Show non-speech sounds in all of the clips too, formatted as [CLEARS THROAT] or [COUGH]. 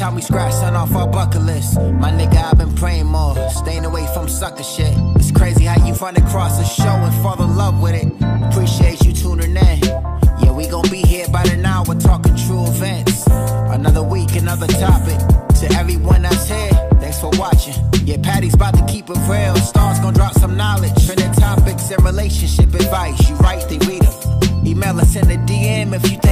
time we scratch something off our bucket list. My nigga, I've been praying more, staying away from sucker shit. It's crazy how you run across a show and fall in love with it. Appreciate you tuning in. Yeah, we gon' be here by the hour talking true events. Another week, another topic. To everyone that's here, thanks for watching. Yeah, Patty's about to keep it real. Stars gon' drop some knowledge. Trending topics and relationship advice. You write, they read them. Email us in the DM if you think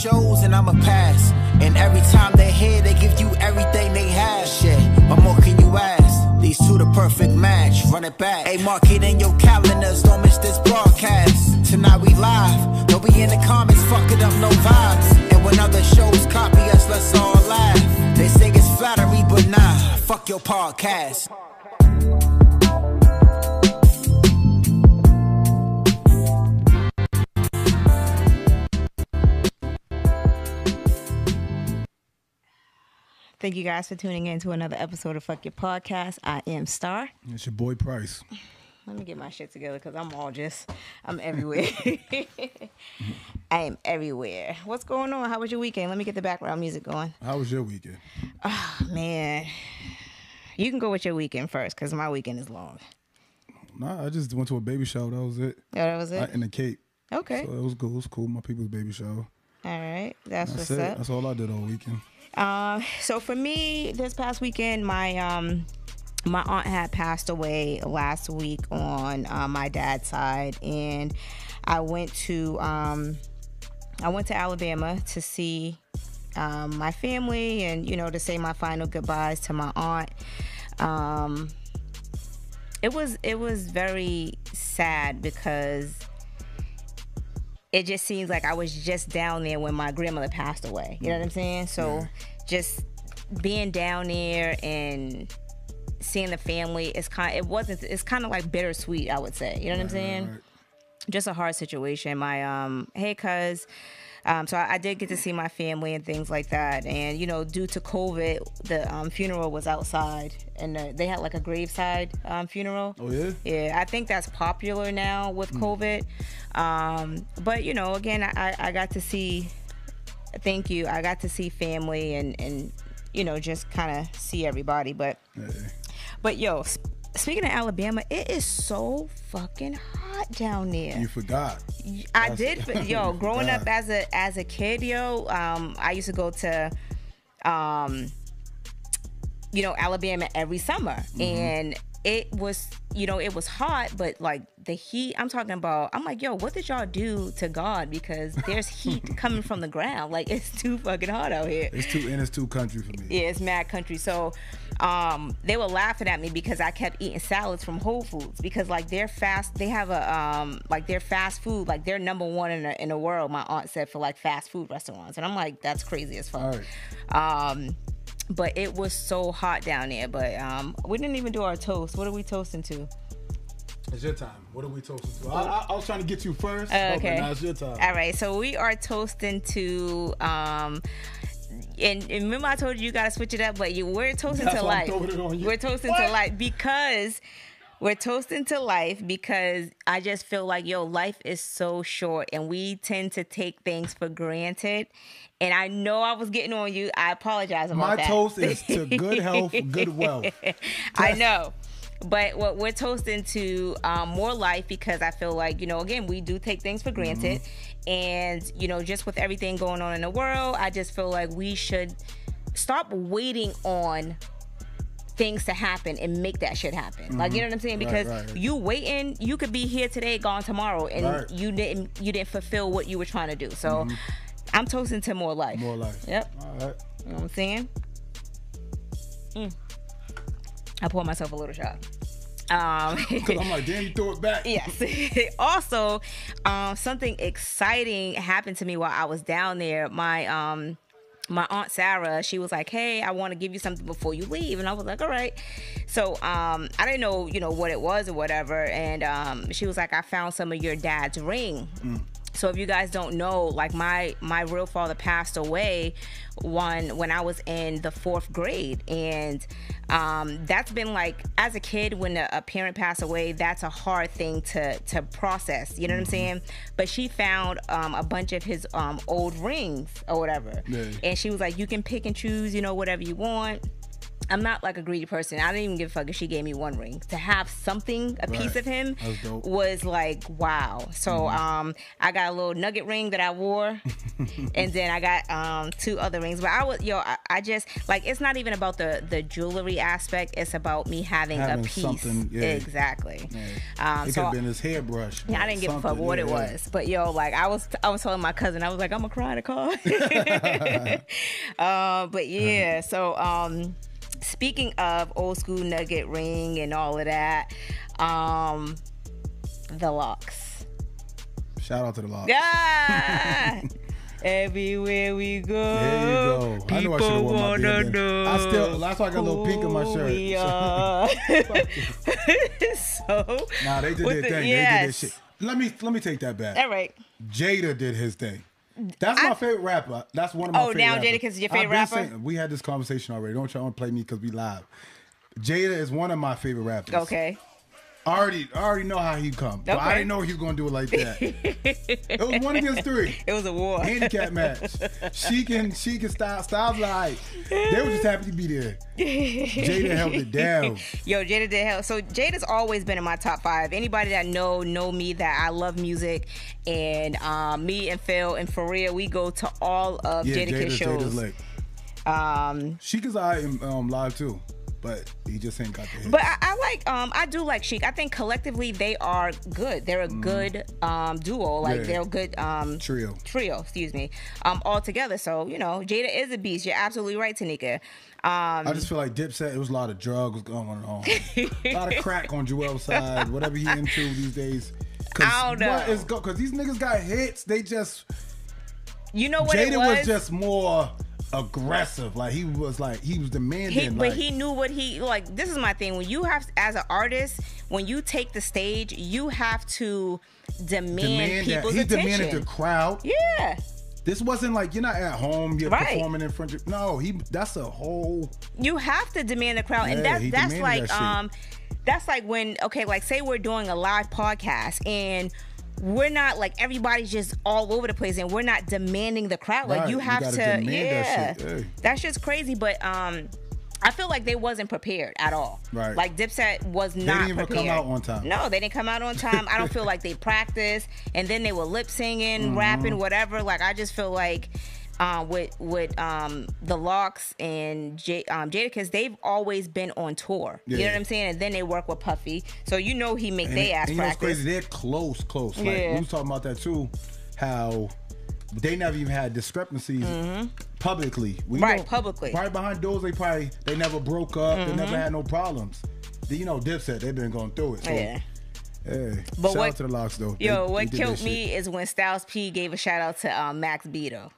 shows and I'ma pass. And every time they hear, they give you everything they have. Shit, what more can you ask? These two the perfect match. Run it back. Hey, mark it in your calendars. Don't miss this broadcast. Tonight we live. Don't be in the comments fucking up no vibes. And when other shows copy us, let's all laugh. They say it's flattery, but nah. Fuck your podcast. Thank you guys for tuning in to another episode of Fuck Your Podcast. I am Star. It's your boy Price. Let me get my shit together because I'm all just, I'm everywhere. [LAUGHS] I am everywhere. What's going on? How was your weekend? Let me get the background music going. How was your weekend? Oh, man, you can go with your weekend first because my weekend is long. Nah, I just went to a baby shower. That was it. Oh, that was I, it? in the Cape. Okay. So it was cool. It was cool. My people's baby shower. All right. That's, That's what's it. up. That's all I did all weekend. Uh, so for me, this past weekend, my um, my aunt had passed away last week on uh, my dad's side, and I went to um, I went to Alabama to see um, my family, and you know to say my final goodbyes to my aunt. Um, it was it was very sad because it just seems like I was just down there when my grandmother passed away. You know what I'm saying? So just being down there and seeing the family it's kind it wasn't it's kind of like bittersweet I would say. You know what I'm saying? Right. just a hard situation. My um, hey, cuz. Um, so I, I did get to see my family and things like that, and you know, due to COVID, the um, funeral was outside, and uh, they had like a graveside um, funeral. Oh yeah. Yeah, I think that's popular now with COVID. Um, but you know, again, I, I got to see. Thank you. I got to see family and and you know just kind of see everybody. But but yo, speaking of Alabama, it is so fucking hot down there. You forgot. I That's- did, [LAUGHS] yo, growing up as a as a kid, yo, um, I used to go to, um, you know, Alabama every summer, Mm-hmm. and it was, you know, it was hot, but like the heat. I'm talking about. I'm like, yo, what did y'all do to God? Because there's heat [LAUGHS] coming from the ground. Like it's too fucking hot out here. It's too and it's too country for me. Yeah, it's mad country. So um, they were laughing at me because I kept eating salads from Whole Foods because like they're fast. They have a um, like their fast food. Like they're number one in the in the world. My aunt said for like fast food restaurants, and I'm like, that's crazy as fuck. Right. Um, but it was so hot down there. But um, we didn't even do our toast. What are we toasting to? It's your time. What are we toasting to? I, I, I was trying to get you first. Oh, okay. Now it's your time. All right, so we are toasting to um and, and remember I told you you gotta switch it up, but you we're toasting That's to life. throwing it on you. We're toasting to life because we're toasting to life because I just feel like yo, life is so short and we tend to take things for granted. And I know I was getting on you. I apologize about My that. toast is to [LAUGHS] good health, good wealth. I know. But what we're toasting to um, more life because I feel like, you know, again, we do take things for granted. Mm-hmm. And, you know, just with everything going on in the world, I just feel like we should stop waiting on things to happen and make that shit happen. Like you mm-hmm. know what I'm saying? Because right. you waiting, you could be here today, gone tomorrow, and Right. you didn't you didn't fulfill what you were trying to do. So mm-hmm. I'm toasting to more life. More life. Yep. All right. You know what I'm saying? Mm. I poured myself a little shot. Um, [LAUGHS] Cause I'm like, damn, you throw it back. [LAUGHS] yes. [LAUGHS] also, um, something exciting happened to me while I was down there. My um, my aunt Sarah, she was like, "Hey, I want to give you something before you leave," and I was like, "All right." So um, I didn't know, you know, what it was or whatever, and um, she was like, "I found some of your dad's ring." So if you guys don't know, like my my real father passed away one when I was in the fourth grade, and um, that's been like as a kid when a, a parent passed away, that's a hard thing to to process. You know what I'm saying? But she found um, a bunch of his um, old rings or whatever, Yeah. and she was like, "You can pick and choose, you know, whatever you want." I'm not like a greedy person. I didn't even give a fuck if she gave me one ring. To have something, a piece of him, dope. was like wow. So um, I got a little nugget ring that I wore, [LAUGHS] and then I got um two other rings. But I was yo, I, I just like it's not even about the the jewelry aspect. It's about me having, Having a piece. yeah. Exactly. Yeah. Um, it so could have been his hairbrush. Yeah, I didn't give a fuck what it yeah, yeah. was, but yo, like I was, I was telling my cousin, I was like, I'm gonna cry in the car. [LAUGHS] [LAUGHS] uh, but yeah, so um, speaking of old school nugget ring and all of that, um, the LOX. Shout out to the law. Yeah. [LAUGHS] Everywhere we go, There you go. I knew I worn my wanna know. I still- that's why I got a little pink in my shirt. we [LAUGHS] are. [LAUGHS] so, Nah, they did their the- thing. They did their shit. Let me let me take that back. All right. Jada did his thing. That's my I- favorite rapper. That's one of my oh, favorite. Oh, now Jada because your favorite rapper. We now rappers. Jadakiss is your I've favorite been rapper? saying- we I already, I already know how he come. But I didn't know he was gonna do it like that. it was one against three. [LAUGHS] It was a war. Handicap match. She can, she can style, styles like they were just happy to be there. Jada held it down. Yo, Jada did hell. So Jada's always been in my top five. Anybody that know know me that I love music, and um, me and Phil and Faria, we go to all of Yeah, Jadakiss Jada's, Jada's shows. lit. Um, She can I am um, live too, but he just ain't got the hit. but I, I like, um, I do like Sheek. I think collectively they are good. They're a good um, duo. Like Mm. Yeah. they're a good um, Trio. trio, excuse me, um, all together. So you know, Jada is a beast. You're absolutely right, Tanika. Um, I just feel like Dipset, it was a lot of drugs going on. [LAUGHS] a lot of crack on Joel's [LAUGHS] side, whatever he into these days. I don't know. What is go? Cause these niggas got hits. They just you know what Jada it was? was? just more aggressive. Like he was like he was demanding. He, but like, he knew what he like. This is my thing. When you have, as an artist, when you take the stage, you have to demand, demand that he attention. demanded the crowd. yeah, This wasn't like you're not at home. You're Right. performing in front of. No, he. That's a whole. you have to demand the crowd, and Yeah, that's he that's like that um, that's like when okay, like say we're doing a live podcast and. We're not like everybody's just all over the place, and we're not demanding the crowd. Like Right, you you have gotta to, demand that yeah. shit, hey. That's just crazy. But um, I feel like they wasn't prepared at all. Right. Like Dipset was not didn't even come prepared. out on time. No, they didn't come out on time. I don't feel like they practiced, and then they were lip singing, [LAUGHS] Mm-hmm. rapping, whatever. Like I just feel like. Uh, with with um the LOX and J, um, Jadakiss, they've always been on tour. You know what I'm saying? And then they work with Puffy, so you know he make they ass and you know what's practice. crazy? They're close, close. Like Yeah. we was talking about that too. How they never even had discrepancies publicly. We Mm-hmm. Right, publicly. Right behind doors, they probably they never broke up. They Mm-hmm. never had no problems. The- You know, Dipset, they've been going through it. So, Yeah. Hey, But shout what- out to the LOX though. Yo, they what did killed me shit. is when Styles P gave a shout out to um, Max Beto.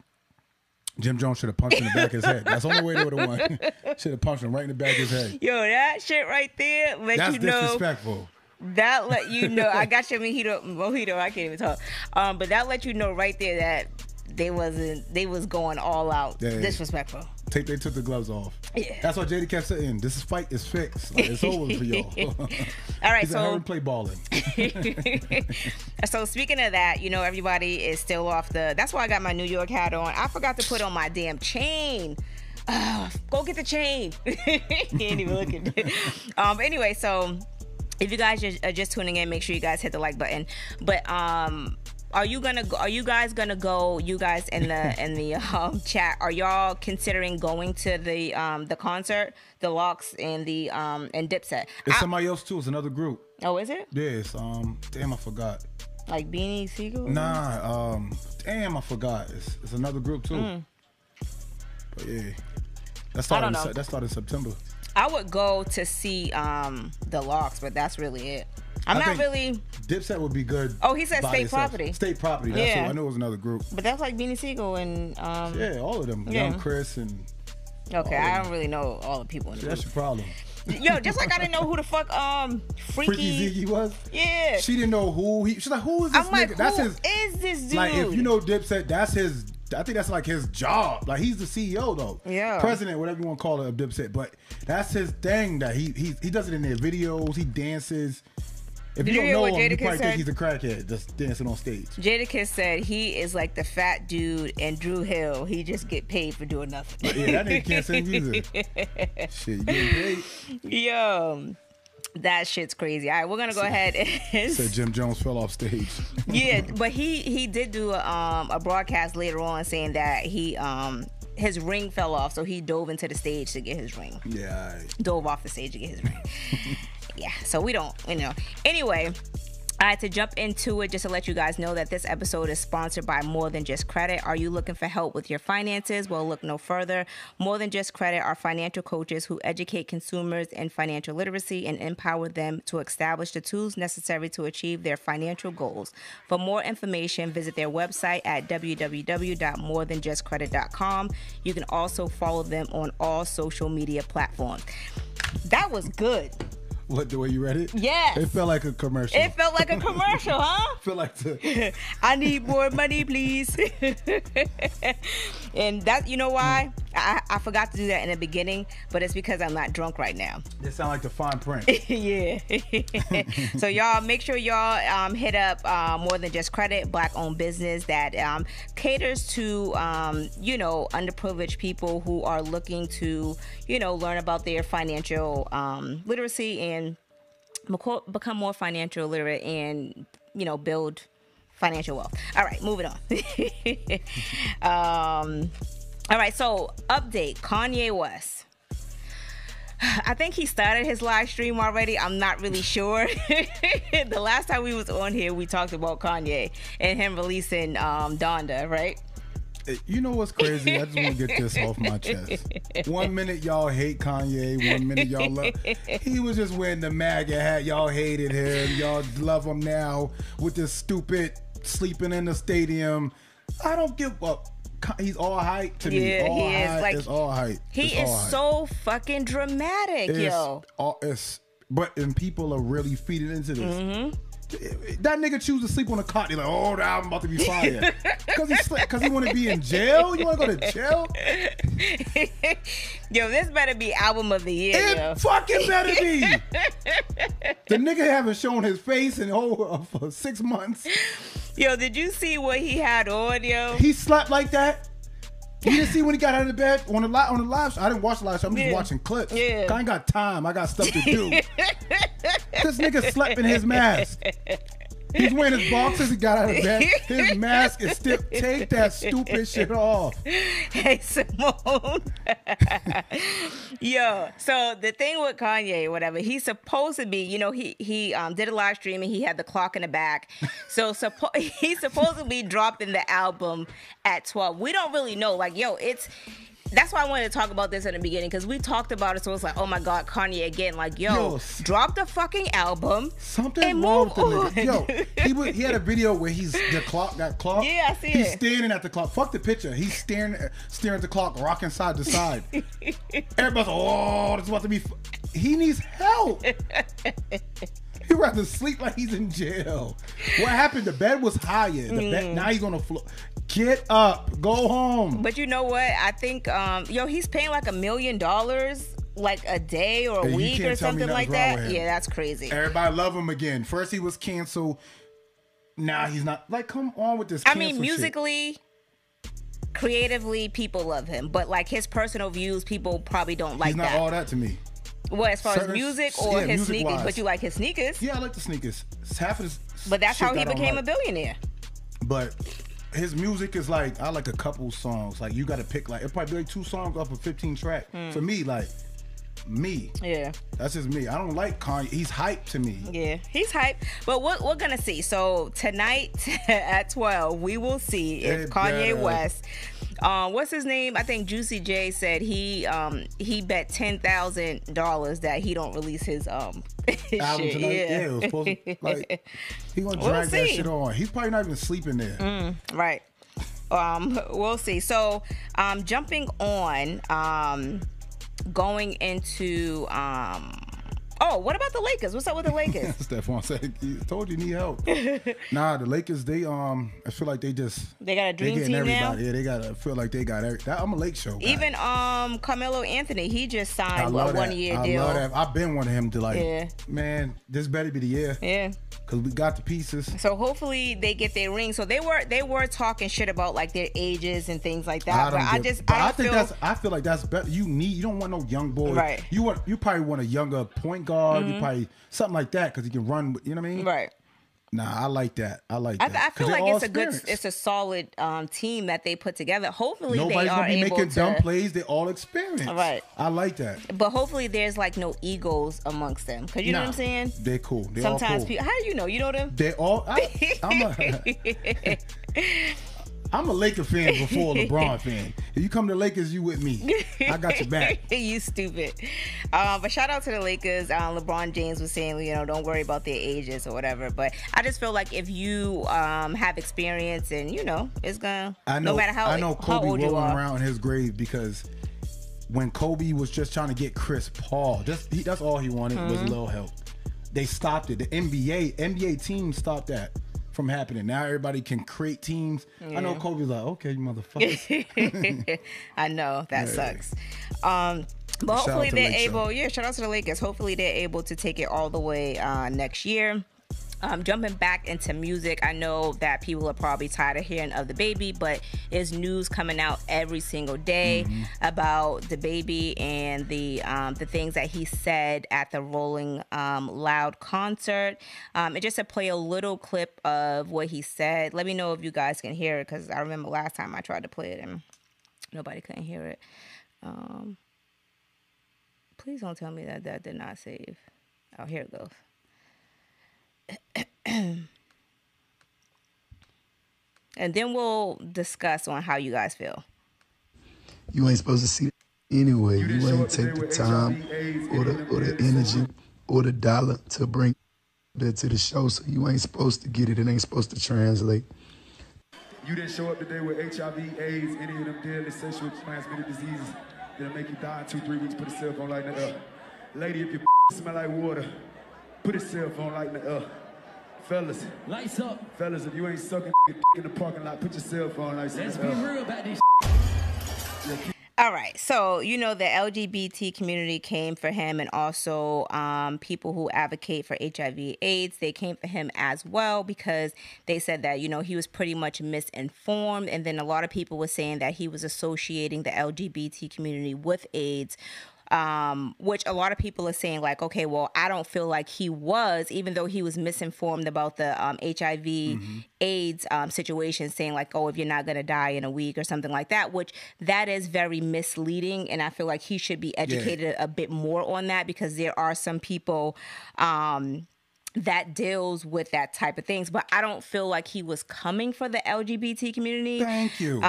Jim Jones should have punched in the back of his head. That's the only way they would have won. [LAUGHS] should have punched him right in the back of his head. Yo, that shit right there let That's you know disrespectful. that let you know I [LAUGHS] got your mojito mojito I can't even talk um but that let you know right there that they wasn't they was going all out disrespectful Take they took the gloves off. Yeah. That's why JD kept saying, "This fight is fixed. Like, it's over for y'all." [LAUGHS] all [LAUGHS] right He said, "Hurry so and play balling." [LAUGHS] so speaking of that you know everybody is still off the that's why I got my New York hat on I forgot to put on my damn chain Ugh, go get the chain he ain't even looking um but anyway so if you guys are just tuning in make sure you guys hit the like button but um are you gonna go, are you guys gonna go you guys in the in the [LAUGHS] um, chat are y'all considering going to the um the concert the LOX and the um and dipset It's I- somebody else too. It's another group. oh is it Yes. Um. Damn, I forgot. like Beanie Sigel Nah. Um. Damn, I forgot. It's, it's another group too. But yeah, that started. Mm. don't in know. Se- that started in September. i would go to see um the LOX but that's really it i'm I not really Dipset would be good. Oh, he said State itself. Property. State property. That's Yeah. what I knew it was another group. but that's like Beanie Sigel and um Yeah, all of them. Yeah. Young Chris and okay i don't really know all the people in the that's group. your problem. Yo, just like I didn't know who the fuck um Freaky freaky. Zekey was. Yeah. She didn't know who he. She's like, who is this I'm like, nigga? who that's his. is this dude? Like, if you know Dipset, that's his. I think that's like his job. Like, he's the CEO though. Yeah. President, whatever you want to call it, of Dipset. But that's his thing. That he he he does it in their videos. He dances. If you you don't know what him, you probably said? think he's a crackhead just dancing on stage. Jadakiss said he is like the fat dude and Dru Hill. He just get paid for doing nothing. Yeah, that nigga can't sing music. [LAUGHS] Shit, you getting paid? Yo, that shit's crazy. All right, we're gonna go ahead and Said Jim Jones fell off stage. [LAUGHS] yeah, [LAUGHS] but he he did do a, um a broadcast later on saying that he um his ring fell off, so he dove into the stage to get his ring. yeah. right. Dove off the stage to get his ring. Yeah, so we don't, you know. Anyway. Right, to jump into it, just to let you guys know that this episode is sponsored by More Than Just Credit. Are you looking for help with your finances? Well, look no further. More Than Just Credit are financial coaches who educate consumers in financial literacy and empower them to establish the tools necessary to achieve their financial goals. For more information, visit their website at www.morethanjustcredit.com. You can also follow them on all social media platforms. That was good. What the way you read it? Yes. It felt like a commercial. It felt like a commercial, huh? [LAUGHS] felt like the [LAUGHS] I need more money, please. [LAUGHS] and that, you know why? I, I forgot to do that in the beginning, but it's because I'm not drunk right now. It sound like the fine print. yeah. so y'all make sure y'all um, hit up uh, more than just credit black owned business that um, caters to um, you know underprivileged people who are looking to you know learn about their financial um, literacy and beco- become more financial literate and you know build financial wealth. All right, moving on. [LAUGHS] um, all right, so update Kanye West. I think he started his live stream already. I'm not really sure. [LAUGHS] the last time we was on here, we talked about Kanye and him releasing um, Donda, right? You know what's crazy? I just want to get this off my chest. One minute y'all hate Kanye, one minute y'all love. He was just wearing the MAGA hat. Y'all hated him. Y'all love him now with this stupid sleeping in the stadium. I don't give up. He's all hype to me. Yeah, all he is, like, it's all hype. He It's is hype. so fucking dramatic, It's yo. all- it's but and people are really feeding into this. Mm-hmm. That nigga choose to sleep on a cot. They're like, oh, the album about to be fire. [LAUGHS] Cause he slept, cause he want to be in jail. You want to go to jail? [LAUGHS] yo, this better be album of the year, It yo. fucking better be. [LAUGHS] the nigga haven't shown his face in over uh, for six months. Yo, did you see what he had on, yo? He slept like that. You didn't see when he got out of the bed on the live on the live show. I didn't watch the live show. I'm just Yeah. watching clips. Yeah. I ain't got time. I got stuff to do. [LAUGHS] this nigga slept in his mask. [LAUGHS] He's wearing his boxers. He got out of bed. His [LAUGHS] mask is still. Take that stupid shit off. Hey Simone. [LAUGHS] Yo, so the thing with Kanye, whatever, he's supposed to be, you know, he he um did a live stream and he had the clock in the back. [LAUGHS] So suppo- he's supposed to be dropping the album at 12. We don't really know. Like, yo, it's that's why I wanted to talk about this in the beginning because we talked about it. So it's like, oh my God, Kanye again. Like, yo, Yo, drop the fucking album. Something wrong with the nigga. Yo, he was, he had a video where he's the clock got clock. Yeah, I see He's it. standing at the clock. Fuck the picture. He's staring staring at the clock, rocking side to side. [LAUGHS] Everybody's like, oh, this is about to be. F-. He needs help. [LAUGHS] [LAUGHS] He'd rather sleep like he's in jail. What happened? The bed was higher. The Mm. bed now he's gonna float. Get up. Go home. But you know what? I think, um, yo, he's paying like a million dollars like a day or a you week or something like that. Yeah, that's crazy. Everybody love him again. First he was canceled. Now he's not. Like, come on with this. I mean, cancel shit. musically, creatively, people love him, but like his personal views, people probably don't like he's not that. all that to me. What as far as music or yeah, his music sneakers? wise. But you like his sneakers. Yeah, I like the sneakers. It's half of this. But that's how he that I don't became a billionaire. But his music is like I like a couple songs. Like you got to pick like it probably be like two songs off of 15 track. Hmm. For me, like me, Yeah. that's just me. I don't like Kanye. He's hype to me. Yeah, he's hype. But we're, we're gonna see. So tonight [LAUGHS] at twelve, we will see if It Kanye better. West. Um, what's his name? I think Juicy J said he um he bet ten thousand dollars that he don't release his um his [LAUGHS] Album shit. tonight, yeah, Yeah, it was supposed to, [LAUGHS] like he gonna We'll drag that shit on. He's probably not even sleeping there. right. Um, we'll see. So, um, jumping on, um, going into um Oh, what about the Lakers? What's up with the Lakers? [LAUGHS] Stephon said, he "Told you need help." [LAUGHS] nah, the Lakers. They um, I feel like they just they got a dream team everybody. now. Yeah, they got. I feel like they got. Every, that, I'm a Lake Show. Guy. Even um, Carmelo Anthony, he just signed a one year I deal. love that. I've been wanting him to like. Yeah. Man, this better be the year Yeah. because we got the pieces. So hopefully they get their ring. So they were they were talking shit about like their ages and things like that. but I just but I don't think feel that's. I feel like that's better. You need. You don't want no young boy. Right. You want. You probably want a younger point guard. You probably something like that because he can run. You know what I mean? right. Nah, I like that. I like I, that. I feel like it's a good, it's a solid um, team that they put together. Hopefully Nobody's they gonna be making to. dumb plays. They all experienced. Right. I like that. But hopefully there's like no egos amongst them, cause you know what I'm saying. They're cool. They Sometimes all cool. people, how do you know? You know them? They all. I, I'm a. [LAUGHS] [LAUGHS] [LAUGHS] I'm a Laker fan before a LeBron fan. If you come to Lakers, you with me. I got your back. [LAUGHS] you stupid. Um, but shout out to the Lakers. Uh, LeBron James was saying, you know, don't worry about their ages or whatever. But I just feel like if you um, have experience and you know, it's gonna I know. no matter how I know Kobe rolling around in his grave because when Kobe was just trying to get Chris Paul, just he, that's all he wanted was Mm-hmm. a little help. They stopped it. The NBA NBA team stopped that from happening. Now everybody can create teams. I know Kobe's like, okay, you motherfuckers. [LAUGHS] I know that sucks. Um, but Shout hopefully they're Lake Show. able. Yeah, shout out to the Lakers. Hopefully they're able to take it all the way uh, next year. Um, jumping back into music, I know that people are probably tired of hearing of DaBaby, but there's news coming out every single day Mm-hmm. about DaBaby and the um, the things that he said at the Rolling um, Loud concert. Um, and just to play a little clip of what he said, let me know if you guys can hear it because I remember last time I tried to play it and nobody couldn't hear it. Um, please don't tell me that that did not save. Oh, here it goes. And then we'll discuss on how you guys feel. You ain't supposed to see it anyway. You, ain't take the time or the, or the energy or the dollar to bring that to the show. So you ain't supposed to get it. It ain't supposed to translate. You didn't show up today with HIV, AIDS, any of them deadly sexual transmitted diseases that'll make you die in two, three weeks. Put a cell phone light in the air. Lady, if your [LAUGHS] smell like water, put a cell phone light in the air. Fellas, Lights up. fellas, if you ain't sucking [LAUGHS] in the parking lot, put your cell phone lights in Let's be real about this. All right, so you know the LGBT community came for him, and also um, people who advocate for HIV/AIDS they came for him as well because they said that you know he was pretty much misinformed, and then a lot of people were saying that he was associating the LGBT community with AIDS. Um, which a lot of people are saying, like, okay, well, I don't feel like he was, even though he was misinformed about the um, HIV AIDS um, situation, saying, like, oh, if you're not going to die in a week or something like that, which that is very misleading. And I feel like he should be educated a bit more on that because there are some people. Um, that deals with that type of things, but I don't feel like he was coming for the LGBT community. Thank you.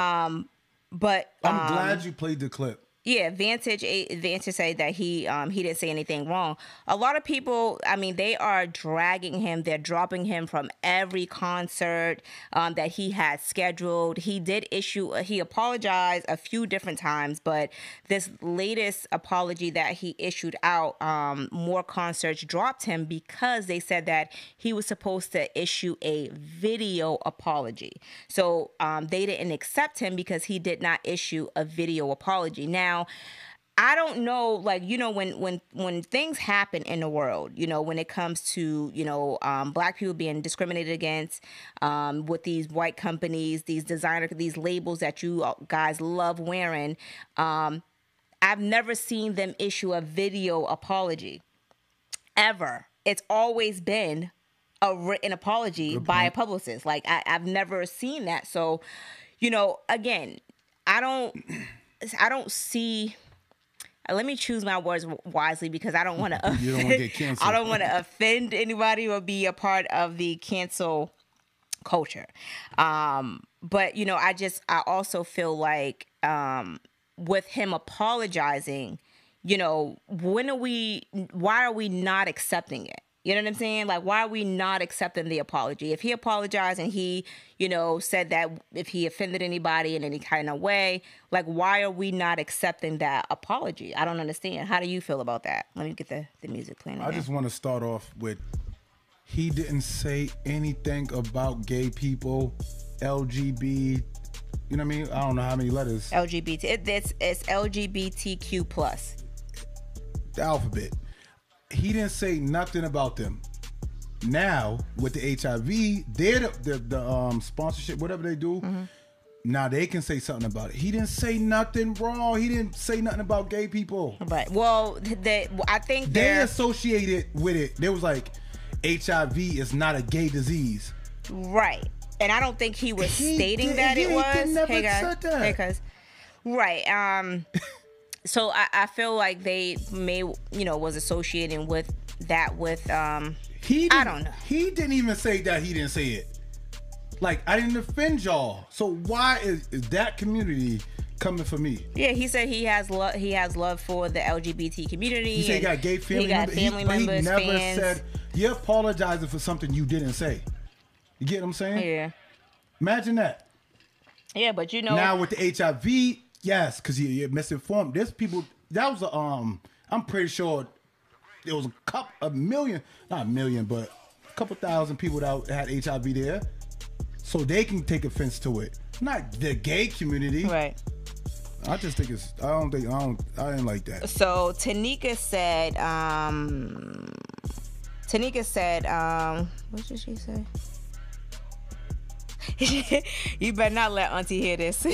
But I'm um, glad you played the clip. Yeah, Vantage Vantage said that he um he didn't say anything wrong. A lot of people, I mean, they are dragging him. They're dropping him from every concert um, that he had scheduled. He did issue. uh, He apologized a few different times, but this latest apology that he issued out, um, more concerts dropped him because they said that he was supposed to issue a video apology. So um, they didn't accept him because he did not issue a video apology. Now, I don't know, like you know, when when when things happen in the world, you know, when it comes to you know um, black people being discriminated against um, with these white companies, these designer, these labels that you guys love wearing. Um, I've never seen them issue a video apology ever. It's always been a written apology by a publicist. Like I, I've never seen that. So, you know, again, I don't, I don't see. uh, Let me choose my words wisely because I don't want to. [LAUGHS] You don't wanna get canceled. [LAUGHS] I don't want to offend anybody or be a part of the cancel culture. Um, but you know, I just I also feel like um, with him apologizing, you know, when are we? Why are we not accepting it? You know what I'm saying? Like, why are we not accepting the apology? If he apologized and he, you know, said that if he offended anybody in any kind of way, like, why are we not accepting that apology? I don't understand. How do you feel about that? Let me get the, the music playing. I just want to start off with he didn't say anything about gay people, LGBT. You know what I mean? I don't know how many letters. LGBT. It, it's it's LGBTQ plus. The alphabet. He didn't say nothing about them. Now with the HIV, they're the, the, the um sponsorship, whatever they do. Mm-hmm. Now they can say something about it. He didn't say nothing wrong. He didn't say nothing about gay people. But Well, the, I think They associated with it. There was like HIV is not a gay disease. right, and I don't think he was He stating did- that yeah, it he was. hey guys, said that. hey guys. Right. Um. [LAUGHS] so I, I feel like they may, you know, was associating with that with um. He I don't know. He didn't even say that he didn't say it. Like I didn't offend y'all. So why is, is that community coming for me? Yeah, he said he has love. He has love for the LGBT community. He said he got gay family He got members. family but members. he never fans. said you're apologizing for something you didn't say. You get what I'm saying? Yeah. Imagine that. Yeah, but you know. Now with the HIV, yes, because you, you're misinformed. There's people. That was a um. I'm pretty sure there was a couple, a million, not a million, but a couple thousand people that had HIV there, so they can take offense to it. Not the gay community. right. I just think it's. I don't think. I don't. I didn't like that. So Tanika said, um, Tanika said, um, what did she say? [LAUGHS] you better not let Auntie hear this. [LAUGHS] [LAUGHS] uh,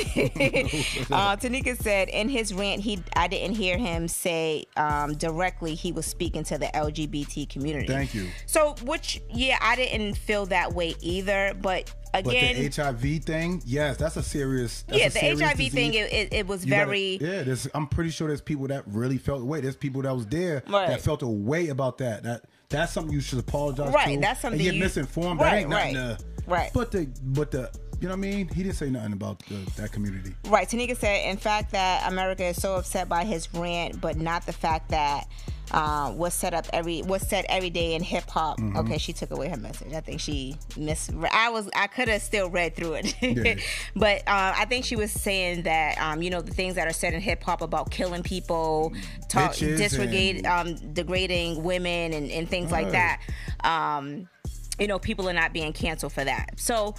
Tanika said in his rant, he I didn't hear him say um, directly he was speaking to the LGBT community. Thank you. So, which yeah, I didn't feel that way either. But But again, the HIV thing, yes, that's a serious. That's yeah, a the serious HIV disease. thing, it, it, it was You gotta- very. yeah. There's, I'm pretty sure there's people that really felt away. There's people that was there Right. that felt a way about that. That that's something you should apologize for. Right, to. that's something And get you- misinformed. Right, that ain't nothing right, to. Right. But the but the you know what I mean. He didn't say nothing about the, that community. Right. Tanika said, in fact, that America is so upset by his rant, but not the fact that uh, was set up every was said every day in hip hop. Mm-hmm. Okay, she took away her message. I think she miss. I was I could have still read through it, Yeah. [LAUGHS] but uh, I think she was saying that um, you know the things that are said in hip hop about killing people, talk, disregard, um, degrading women, and, and things like that. Um, you know, people are not being canceled for that. So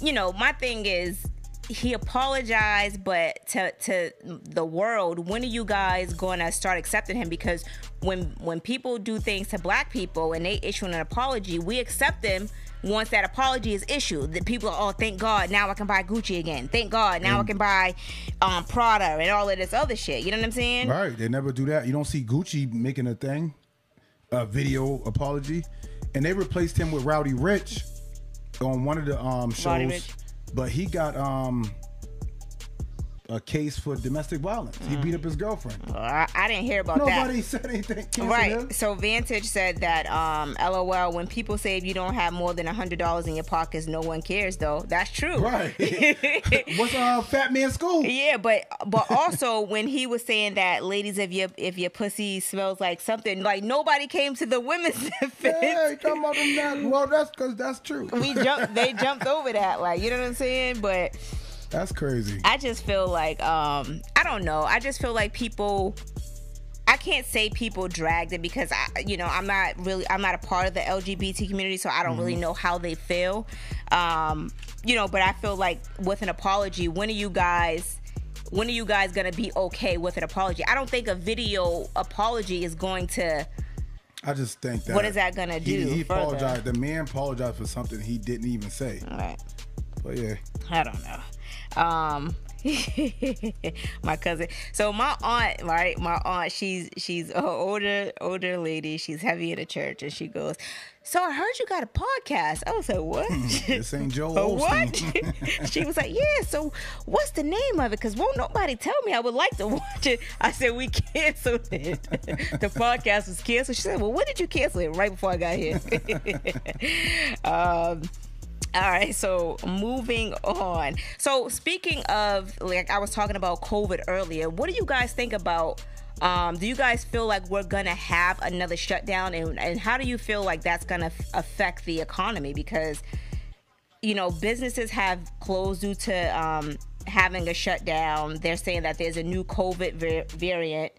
you know, my thing is he apologized, but to to the world, when are you guys going to start accepting him? Because when when people do things to black people and they issue an apology, we accept them once that apology is issued. The people are, oh, thank God, now I can buy Gucci again. Thank God, now I can buy um, Prada and all of this other shit. You know what I'm saying? Right? They never do that. You don't see Gucci making a thing, a video apology, and they replaced him with Roddy Ricch on one of the um shows. But he got um a case for domestic violence. He beat up his girlfriend. I, I didn't hear about that. Nobody [LAUGHS] said anything. Cancel Right. So Vantage said that um LOL when people say if you don't have more than a hundred dollars in your pockets, no one cares though. That's true. Right. [LAUGHS] [LAUGHS] What's uh Fat Man School? Yeah, but but also when he was saying that ladies if your if your pussy smells like something, like nobody came to the women's defense. Yeah, talking about them that? Well, that's because that's true. We jumped they jumped over that, like you know what I'm saying? But That's crazy. I just feel like um I don't know. I just feel like people I can't say people dragged it because I you know, I'm not really I'm not a part of the LGBT community, so I don't really know how they feel. Um, you know, but I feel like with an apology, when are you guys when are you guys gonna be okay with an apology? I don't think a video apology is going to I just think that. What is that gonna do he apologized. The man apologized for something he didn't even say. all right. But yeah, I don't know. Um [LAUGHS] my cousin. So my aunt, right? My aunt, she's she's an older older lady. She's heavy in the church, and she goes, "So I heard you got a podcast." I was like, "What?" this ain't Joe [LAUGHS] what? [LAUGHS] She was like, "Yeah." So what's the name of it? Because won't nobody tell me. I would like to watch it. I said we canceled it. the podcast was canceled. She said, "Well, when did you cancel it?" Right before I got here. um. All right, so moving on. So speaking of like I was talking about COVID earlier, what do you guys think about Um, do you guys feel like we're gonna have another shutdown, and, and how do you feel like that's gonna f- affect the economy? Because you know businesses have closed due to um, having a shutdown. They're saying that there's a new COVID var- variant.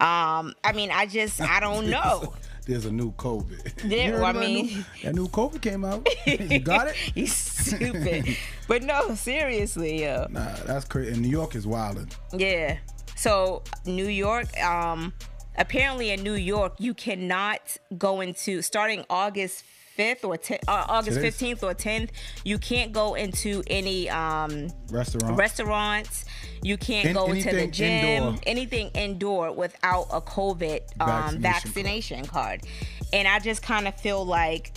Um, I mean, I just I don't [LAUGHS] know. There's a new COVID. [LAUGHS] You well, I that new- mean- that new COVID came out. [LAUGHS] you got it? [LAUGHS] you stupid. but no, seriously, yo. Nah, that's crazy. And New York is wilding. Yeah. So New York, um, apparently in New York, you cannot go into starting August fifth or 10, uh, August Today's- fifteenth or tenth. You can't go into any um, Restaurant. restaurants. You can't An- go into the gym. indoor. Anything indoor without a COVID um, Vaccination vaccination card. And I just kind of feel like,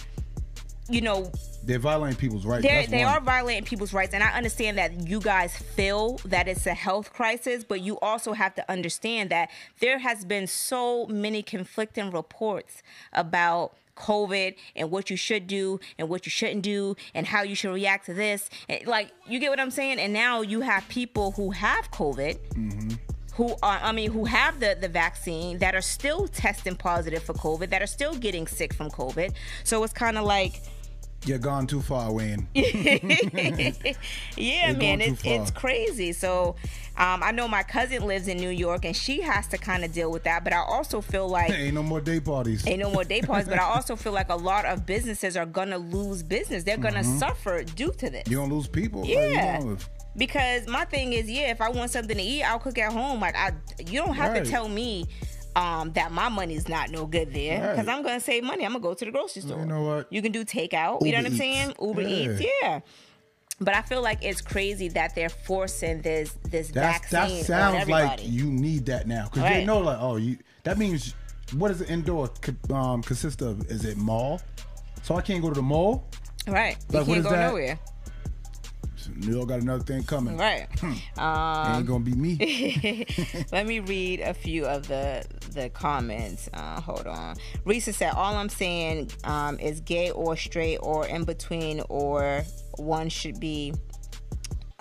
you know, They're violating people's rights. they're, they are violating people's rights, and I understand that you guys feel that it's a health crisis, but you also have to understand that there has been so many conflicting reports about COVID and what you should do and what you shouldn't do and how you should react to this. And, like, you get what I'm saying? And now you have people who have COVID. Mm-hmm. Who are, I mean, who have the, the vaccine that are still testing positive for COVID, that are still getting sick from COVID. So it's kind of like, You're gone too far, Wayne. [LAUGHS] yeah, man, it's it's crazy. So, um, I know my cousin lives in New York, and she has to kind of deal with that. But I also feel like [LAUGHS] Ain't no more day parties. ain't no more day parties. but I [LAUGHS] also feel like a lot of businesses are gonna lose business. They're gonna suffer due to this. Mm-hmm. You gonna lose people. Like, you Yeah. Because my thing is, yeah, if I want something to eat, I'll cook at home. Like I, you don't have Right. to tell me. Um, that my money's not no good there because Right. I'm gonna save money. I'm gonna go to the grocery store. You know what? You can do takeout. you know what I'm Eats. saying? Uber Yeah. Eats. Yeah. But I feel like it's crazy that they're forcing this this That's, that vaccine on sounds like everybody. you need that now because they Right. know like oh you that means what does the indoor um, consist of? Is it mall? So I can't go to the mall. right. You Like, what can't is go that? nowhere. New York got another thing coming. Right. Um, Ain't gonna be me. [LAUGHS] Let me read a few of the the comments. Uh, hold on. Risa said, "All I'm saying um, is gay or straight or in between, or one should be."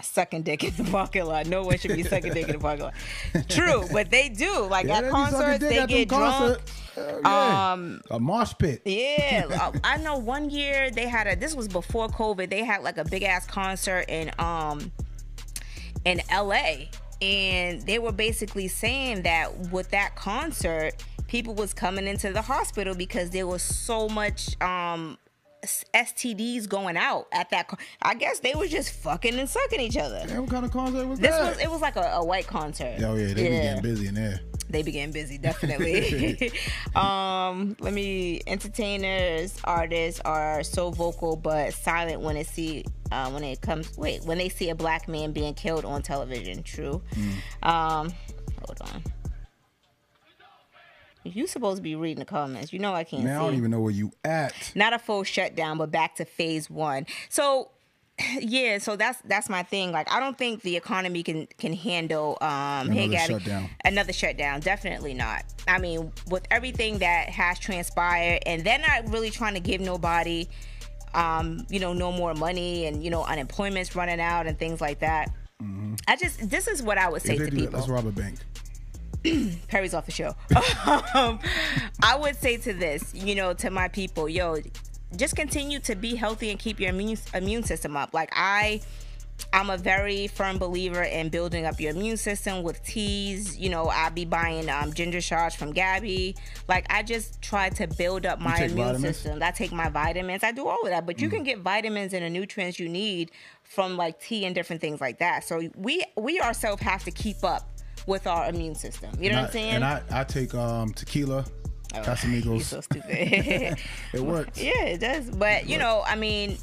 Sucking dick in the parking lot. No one should be sucking dick in the parking lot. [LAUGHS] True, but they do. Like Yeah, at they be sucking concerts, they at get drunk. Hell yeah. Um, a mosh pit. [LAUGHS] Yeah, uh, I know one year they had a this was before COVID. They had like a big ass concert in um in LA and they were basically saying that with that concert people was coming into the hospital because there was so much um STDs going out at that con- I guess they was just fucking and sucking each other. What kind of concert was This that? was it was like a, a white concert. Oh yeah, they be getting busy in there. they began busy definitely [LAUGHS] [LAUGHS] um let me entertainers artists are so vocal but silent when it see uh, when it comes wait when they see a black man being killed on television true um hold on you supposed to be reading the comments you know i can't Man, I don't even know where you at. not a full shutdown, but back to phase one. So [SIGHS] yeah, so that's that's my thing. Like I don't think the economy can can handle um hey Another Gabby, shutdown. another shutdown. Definitely not. I mean, with everything that has transpired and they're not really trying to give nobody um, you know, no more money and you know, unemployment's running out and things like that. I just this is what I would say to do people. let's rob a bank. [CLEARS THROAT] Perry's off the show. [LAUGHS] um, I would say to this, you know, to my people, yo, just continue to be healthy and keep your immune immune system up. Like I I'm a very firm believer in building up your immune system with teas. You know, I'll be buying um, ginger shots from Gabby. Like, I just try to build up my immune vitamins? system. I take my vitamins. I do all of that. But you Mm. can get vitamins and the nutrients you need from like tea and different things like that. So we we ourselves have to keep up with our immune system. You know what I'm saying? And I, I take um tequila, [LAUGHS] You're Casamigos. so stupid. [LAUGHS] it works. [LAUGHS] Yeah, it does. But you know, I mean,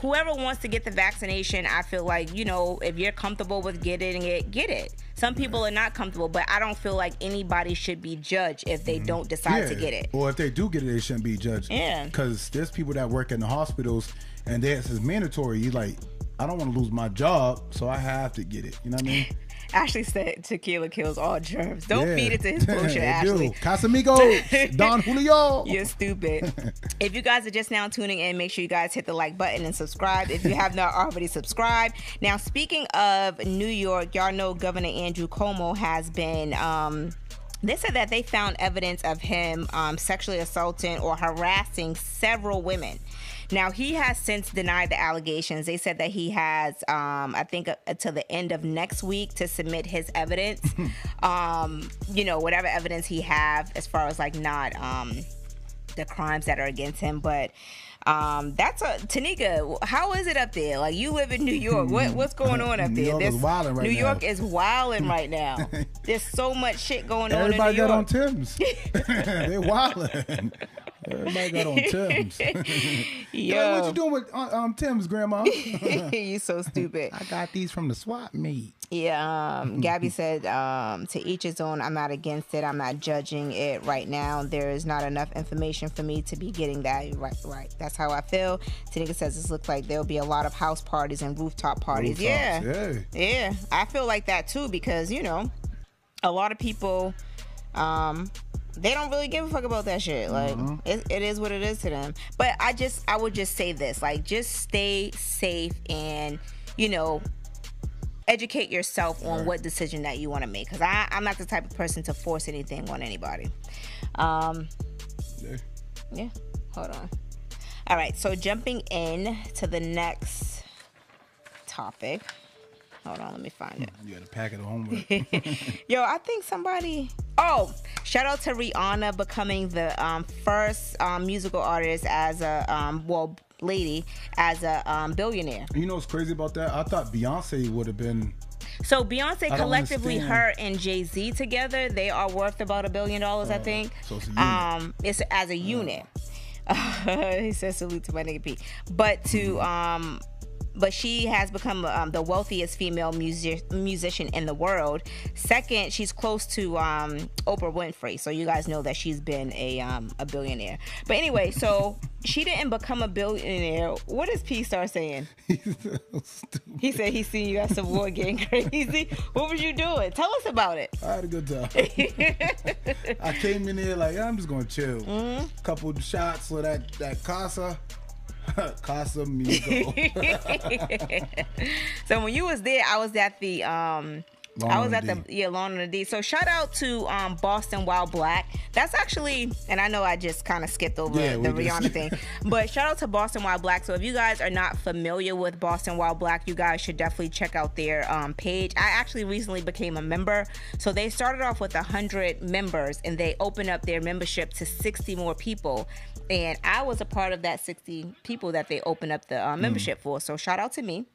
whoever wants to get the vaccination, I feel like you know, if you're comfortable with getting it, get it. Some people are not comfortable, but I don't feel like anybody should be judged if they don't decide to get it. Or if they do get it, they shouldn't be judged. Yeah. Because there's people that work in the hospitals and this is mandatory. You like, I don't want to lose my job, so I have to get it. You know what I mean? Ashley said tequila kills all germs. Don't Yeah. feed it to his bullshit, [LAUGHS] Ashley. Casamigos, [LAUGHS] Don Julio. You're stupid. [LAUGHS] if you guys are just now tuning in, make sure you guys hit the like button and subscribe if you have not already subscribed. Now, speaking of New York, y'all know Governor Andrew Cuomo has been um, they said that they found evidence of him um, sexually assaulting or harassing several women. Now he has since denied the allegations. They said that he has, um, I think, uh, until the end of next week to submit his evidence. [LAUGHS] um, you know, whatever evidence he have as far as like not um, the crimes that are against him, but. Um, that's a Tanika. How is it up there? Like you live in New York. What [LAUGHS] what's going on up New there? York is wildin' right New now. York is wilding right [LAUGHS] now. There's so much shit going on Everybody in New got on Tim's. they wildin'. Everybody got on Tim's. [LAUGHS] Yo, what you doing with uh, um Tim's, Grandma? [LAUGHS] [LAUGHS] you so stupid. I got these from the swap meet. Yeah, um, Gabby said, um, to each his own. I'm not against it. I'm not judging it right now. There is not enough information for me to be getting that right. Right. That's how I feel. Tanika says this looks like there'll be a lot of house parties and rooftop parties. yeah. Yeah. Yeah, I feel like that too because you know, a lot of people, um, they don't really give a fuck about that shit. Like it, it is what it is to them. But I just, I would just say this: like, just stay safe and you know, educate yourself on what decision that you want to make. Because I, I'm not the type of person to force anything on anybody. Um, Yeah. yeah, hold on. All right, so jumping in to the next topic. Hold on, let me find it. You got a packet of homework. [LAUGHS] Yo, I think somebody. Oh, shout out to Rihanna becoming the um, first um, musical artist as a um, well lady as a um, billionaire. you know what's crazy about that? I thought Beyonce would have been. So Beyonce collectively, her and Jay Z together, they are worth about a billion dollars, I think. so it's a unit. Um, it's as a unit. [LAUGHS] he says salute to my nigga P. But to um, but she has become um, the wealthiest female music musician in the world. Second, she's close to um, Oprah Winfrey, so you guys know that she's been a um, a billionaire. But anyway, so she didn't become a billionaire. What does P Star saying? [LAUGHS] He said he seen you at some war getting [LAUGHS] crazy. What was you doing? Tell us about it. I had a good time. [LAUGHS] I came in here like I'm just gonna chill. Mm-hmm. Couple shots of that that casa, [LAUGHS] casa Migo. [LAUGHS] So when you was there, I was at the um Lawn I was at the the yeah lawn on the D. So shout out to um Boston While Black. That's actually, and I know I just kind of skipped over Yeah, the we just- Rihanna thing, [LAUGHS] but shout out to Boston While Black. So if you guys are not familiar with Boston While Black, you guys should definitely check out their um, page. I actually recently became a member. So they started off with hundred members, and they opened up their membership to sixty more people. And I was a part of that 60 people that they opened up the uh, Hmm. membership for. So shout out to me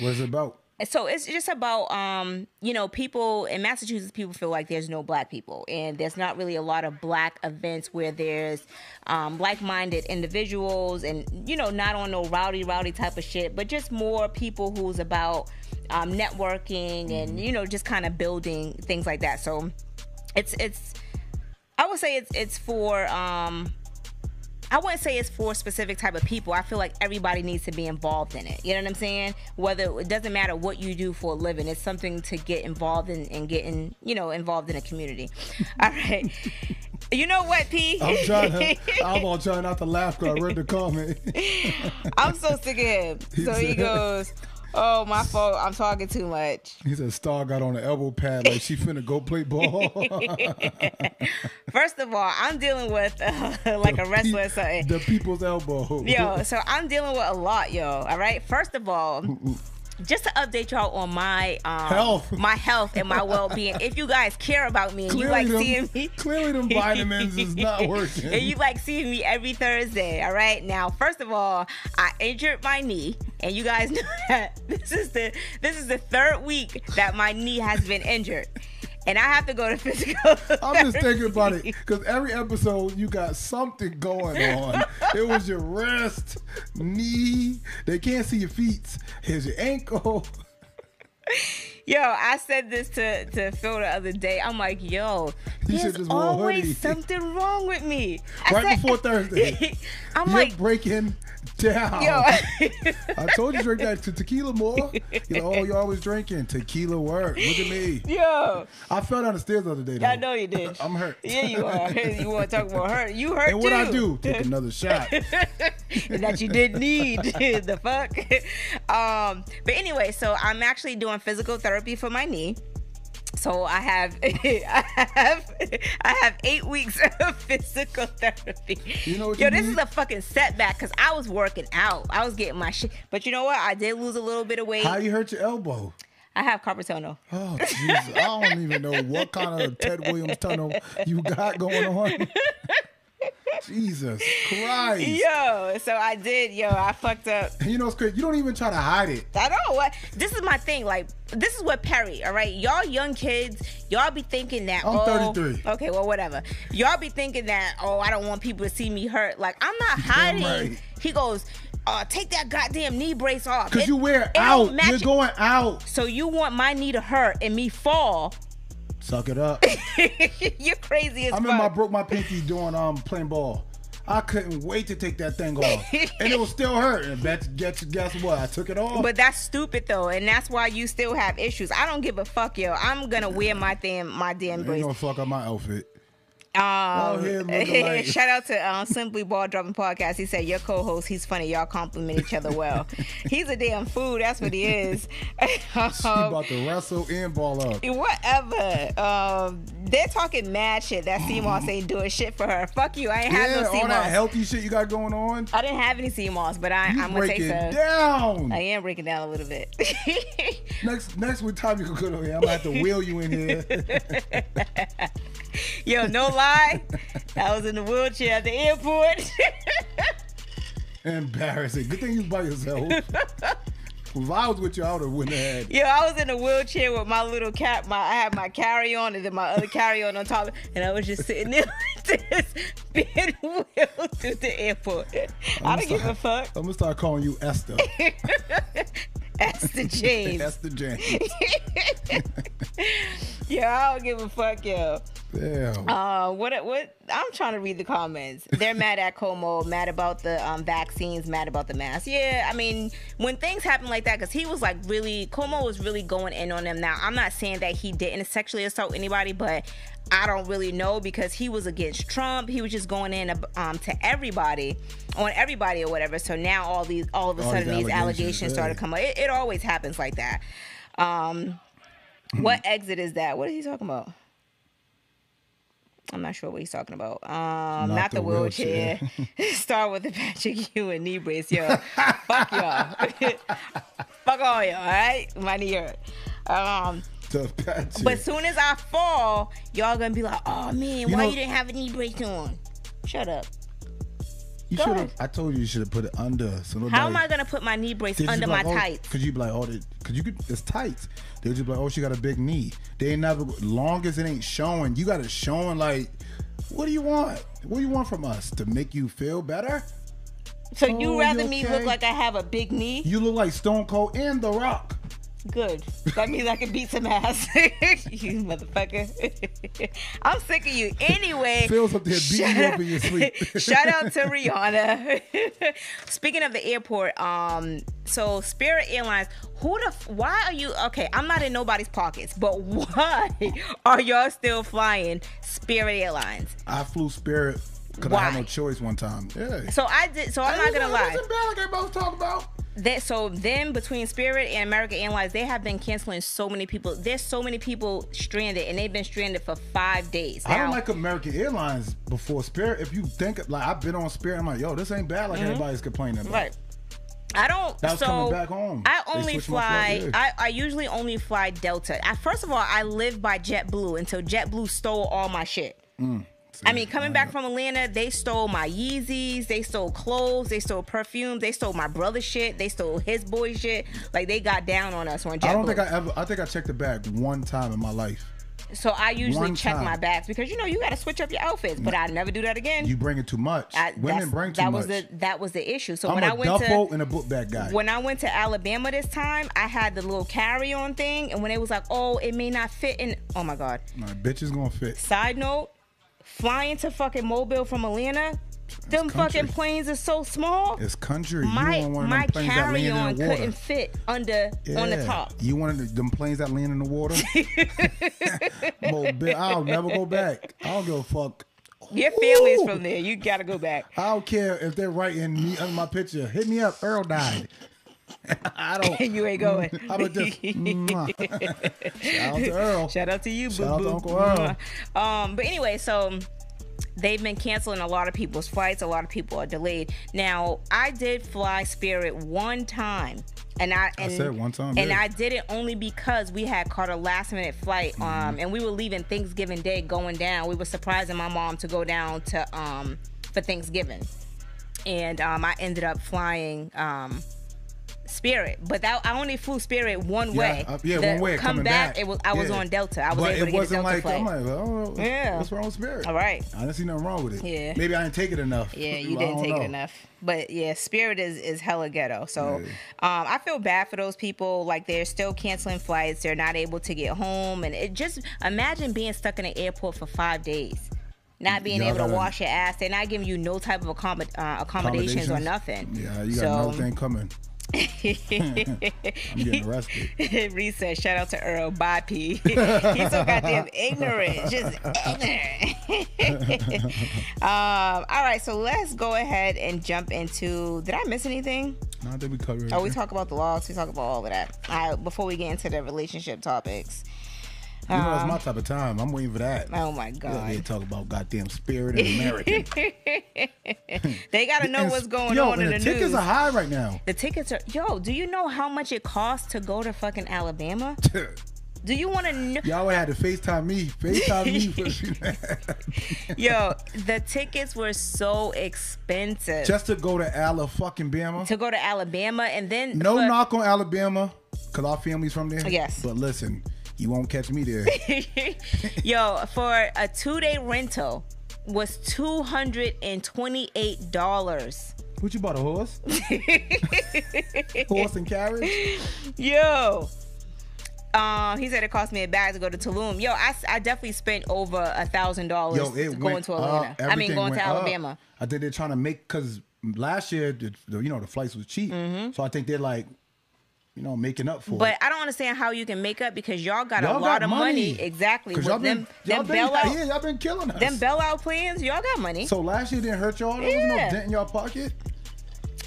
What's it about? So it's just about um you know people in massachusetts people feel like there's no black people. And there's not really a lot of black events where there's um like-minded individuals and you know not on no rowdy rowdy type of shit but just more people who's about um networking and you know just kind of building things like that. So it's it's i would say it's it's for um I wouldn't say it's for a specific type of people. I feel like everybody needs to be involved in it. You know what I'm saying? Whether it doesn't matter what you do for a living, it's something to get involved in and getting, you know, involved in a community. [LAUGHS] All right. You know what, P? I'm trying to. [LAUGHS] I'm all trying not to laugh because I read the comment. I'm so sick of him. [LAUGHS] So he goes, Oh, my fault. I'm talking too much. He said Star got on the elbow pad like she finna go play ball. [LAUGHS] First of all, I'm dealing with uh, [LAUGHS] like a wrestler or something. the people's elbow. Yo, [LAUGHS] so I'm dealing with a lot, yo. All right. First of all, just to update y'all on my um, Health. my health and my well being. if you guys care about me and you like them, seeing me, clearly them [LAUGHS] vitamins is not [LAUGHS] working. and you like seeing me every Thursday, all right? Now, first of all, I injured my knee, and you guys [LAUGHS] know that this is the this is the third week that my knee has been injured, and I have to go to physical. [LAUGHS] I'm just thinking about it because every episode you got something going on. it was your wrist, knee. They can't see your feet. Here's your ankle. [LAUGHS] Yo, I said this to, to Phil the other day. I'm like, yo, You there's should just wear hoodie. always something wrong with me. I Right said- before Thursday. [LAUGHS] I'm You're like, breaking down. yo, [LAUGHS] I told you to drink that to tequila more. You [LAUGHS] know, oh, you're always drinking tequila. Work. Look at me. yo, I fell down the stairs the other day. Though. I know you did. I'm hurt. Yeah, you are. You want to talk about hurt? You hurt And what too. I do? Take another shot. that you didn't need. the fuck. Um, but anyway, so I'm actually doing physical therapy for my knee. So I have, [LAUGHS] I have, I have eight weeks [LAUGHS] of physical therapy. You know Yo, you this need? is a fucking setback because I was working out. I was getting my shit. But you know what? I did lose a little bit of weight. How you hurt your elbow? I have carpal tunnel. Oh Jesus! I don't even know what kind of Ted Williams tunnel you got going on. [LAUGHS] Jesus Christ! Yo, so I did. Yo, I fucked up. You know what's crazy? You don't even try to hide it. I don't know what. This is my thing. Like, this is what Perry. All right, y'all young kids, y'all be thinking that. I'm oh, 33. Okay, well, whatever. Y'all be thinking that. Oh, I don't want people to see me hurt. Like, I'm not hiding. right. He goes, uh, take that goddamn knee brace off. Cause It- you wear it out. You're going out. So you want my knee to hurt and me fall? Suck it up. [LAUGHS] You're crazy as I fuck. remember I broke my pinky doing um playing ball. I couldn't wait to take that thing off, [LAUGHS] and it was still hurt. And bet, guess, guess what? I took it off. But that's stupid though, and that's why you still have issues. I don't give a fuck, yo. I'm gonna wear my damn my damn ain't brace. gonna fuck up my outfit. Um, [LAUGHS] shout out to um, Simply Ball Dropping Podcast. He said, Your co host, he's funny. Y'all compliment each other well. [LAUGHS] he's a damn fool. That's what he is. [LAUGHS] She Um, about to wrestle and ball up. whatever. Um, they're talking mad shit that sea moss ain't doing shit for her. Fuck you. I ain't have Yeah, no all that sea moss. healthy shit you got going on. I didn't have any sea moss, but I, I'm going to take it some. down. I am breaking down a little bit. Next next week time you can go here, I'm gonna have to wheel you in here. Yo, no lie. I was in the wheelchair at the airport. [LAUGHS] Embarrassing. Good thing you was by yourself. [LAUGHS] if I was with you, I would have went ahead. Yo, I was in a wheelchair with my little cat. My I had my carry on and then my other carry on on top, and I was just sitting there [LAUGHS] like this, being wheeled through the airport. I don't give a fuck. I'm gonna start calling you Esther. Esther James. Esther James. yeah, I don't give a fuck, yo. Damn. Uh, what? What? I'm trying to read the comments. They're mad at Cuomo, mad about the um, vaccines, mad about the mask. Yeah, I mean, when things happen like that, because he was like really, Cuomo was really going in on them. Now, I'm not saying that he didn't sexually assault anybody, but I don't really know because he was against Trump. He was just going in um, to everybody, on everybody or whatever. So now all these, all of a All sudden, these allegations, allegations started coming. It, it always happens like that. Um, what [CLEARS THROAT] exit is that? What is he talking about? I'm not sure what he's talking about. Um, not, the, wheelchair. [LAUGHS] Start with the Patrick Ewing knee brace, yo. Fuck y'all. [LAUGHS] [LAUGHS] Fuck all y'all, all right? My knee hurt. Um, [LAUGHS] Tough patch. but soon as I fall, y'all gonna be like, oh man, You why know- you didn't have a knee brace on? Shut up. you should have. I told you you should have put it under. So nobody. How am I gonna put my knee brace under my oh, tights? Cause you be like, oh, they- cause you could. It's tights. They just be like, oh, she got a big knee. They ain't never. Long as it ain't showing, you got it showing. Like, what do you want? What do you want from us to make you feel better? So Oh, you rather you me look like I have a big knee? You look like Stone Cold and The Rock. Good. That means I can beat some ass. [LAUGHS] you motherfucker. [LAUGHS] I'm sick of you. Anyway. Phil's up there beating shout you out- up in your sleep. [LAUGHS] shout out to Rihanna. Speaking of the airport, um, so Spirit Airlines, who the f- why are you okay? I'm not in nobody's pockets, but why are y'all still flying Spirit Airlines? I flew Spirit because I had no choice one time. Yeah. So I did. So I'm not gonna lie. bad like everybody was talking about. That so then between Spirit and American Airlines, they have been canceling so many people. There's so many people stranded, and they've been stranded for five days. I don't like American Airlines before Spirit. If you think like I've been on Spirit, I'm like, yo, this ain't bad like everybody's complaining about. Mm-hmm. Right. I don't. That was so coming back home. I only fly. flight, yeah. I, I usually only fly Delta. I, first of all, I live by JetBlue until JetBlue stole all my shit. Mm. I mean, coming back from Atlanta, they stole my Yeezys, they stole clothes, they stole perfumes, they stole my brother's shit, they stole his boy shit. Like they got down on us on JetBlue. I don't think I ever. I think I checked the bag one time in my life. so I usually one check time. my bags because you know you got to switch up your outfits, but I never do that again. You bring it too much. I, Women bring too much. that much. was the that was the issue. So I'm when a I went duffel to and a book bag guy. when I went to Alabama this time, I had the little carry on thing, and when it was like, oh, it may not fit in. Oh my god. my bitch is gonna fit. Side note, flying to fucking Mobile from Atlanta, them country. fucking planes are so small. It's country. my my carry on in the water. couldn't fit under on the top. You of them planes that land in the water? [LAUGHS] [LAUGHS] Mobile. I'll never go back. I don't give a fuck. Your family's from there. You gotta go back. I don't care if they're writing me under my picture. Hit me up. Earl died. I don't. [LAUGHS] you ain't going. How about this? [LAUGHS] Shout out to Earl. Shout out to you, boo Shout out to. Uncle Earl. Um, but anyway, so they've been canceling a lot of people's flights. A lot of people are delayed. Now, I did fly Spirit one time. And I, and, said one time, and yeah. I did it only because we had caught a last minute flight, um, Mm-hmm. and we were leaving Thanksgiving Day, going down. We were surprising my mom to go down to um for Thanksgiving, and um, I ended up flying um Spirit, but that I only flew Spirit one way. uh, yeah, The one way. Come coming back, back, it was I was Yeah. on Delta. I was but able to get Delta like flight. I'm like, oh, Yeah. what's wrong with Spirit? All right. I didn't see nothing wrong with it. Yeah. maybe I didn't take it enough. Yeah, [LAUGHS] you didn't take know. it enough. But yeah, Spirit is is hella ghetto. So Yeah. um, I feel bad for those people. Like they're still canceling flights. They're not able to get home, and it just imagine being stuck in an airport for five days. Not being able to wash [LAUGHS] your ass. They're not giving you no type of accommod- uh, accommodations, or nothing. Yeah, you got So- another thing coming. [LAUGHS] I'm getting arrested. [LAUGHS] Reset. Shout out to Earl. Bye, P. [LAUGHS] He's so goddamn ignorant. Just ignorant. um, all right, so let's go ahead and jump into. Did I miss anything? No, I think we covered. Oh, we talk about the laws. We talk about all of that. All right, before we get into the relationship topics. You know, that's uh, my type of time. I'm waiting for that. Oh my God. they talk about goddamn spirit and American. [LAUGHS] They got to know what's going yo, on in the the tickets news. are high right now. the tickets are. Yo, do you know how much it costs to go to fucking Alabama? [LAUGHS] Do you want to know? Y'all would have to FaceTime me. FaceTime me for [LAUGHS] Yo, the tickets were so expensive just to go to Ala fucking Bama. to go to Alabama, and then No for- knock on Alabama, cause our family's from there. Yes. But listen, you won't catch me there. [LAUGHS] Yo, for a two day rental was two hundred and twenty eight dollars. what you bought a horse? [LAUGHS] horse and carriage? Yo. Um, he said it cost me a bag to go to Tulum. Yo, I, I definitely spent over a thousand dollars going went to up. Atlanta. I mean, going to went up. Alabama. I think they're trying to make because last year, the, the, you know, the flights was cheap. Mm-hmm. So I think they're like, you know, making up for it. But it. I don't understand how you can make up because y'all got Y'all a lot got of money. money. Exactly. With y'all been, them, y'all them been, yeah, y'all killing us. them bailout plans, y'all got money. so last year didn't hurt y'all. There was no dent in your pocket.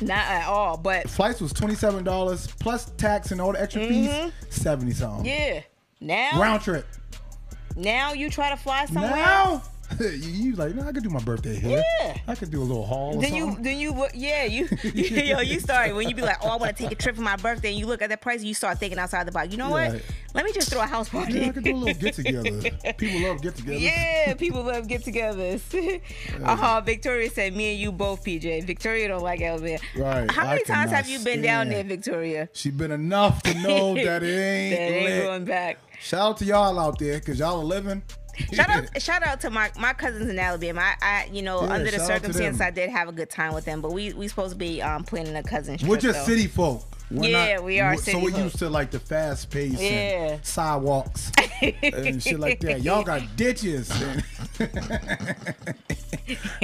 Not at all. But Flights was twenty seven dollars plus tax and all the extra fees, seventy something. Mm-hmm. yeah, now Round trip. now you try to fly somewhere. Now [LAUGHS] you, you like, no, I could do my birthday here. Yeah. I could do a little haul. Or Then you, then you, yeah, [LAUGHS] you, yo, you [LAUGHS] start when you be like, oh, I want to take a trip for my birthday, and you look at that price, and you start thinking outside the box. You know what? Yeah. Let me just throw a house party. Yeah, I could do a little get together. People love get together. Yeah, people love get-togethers. uh-huh. Victoria said, "Me and you both, PJ." Victoria don't like Alabama. Right, How many times have you been down there. Victoria? She been enough to know that it ain't, That ain't lit. going back. Shout out to y'all out there, cause y'all are living. [LAUGHS] Shout out, [LAUGHS] shout out to my, my cousins in Alabama. I, I you know, Yeah, under the shout out to circumstances. I did have a good time with them. But we we supposed to be um planning a cousin trip. We're just though. city folk. We're Yeah, we are So we're used to like the fast pace Yeah. and sidewalks [LAUGHS] and shit like that. Y'all got ditches. And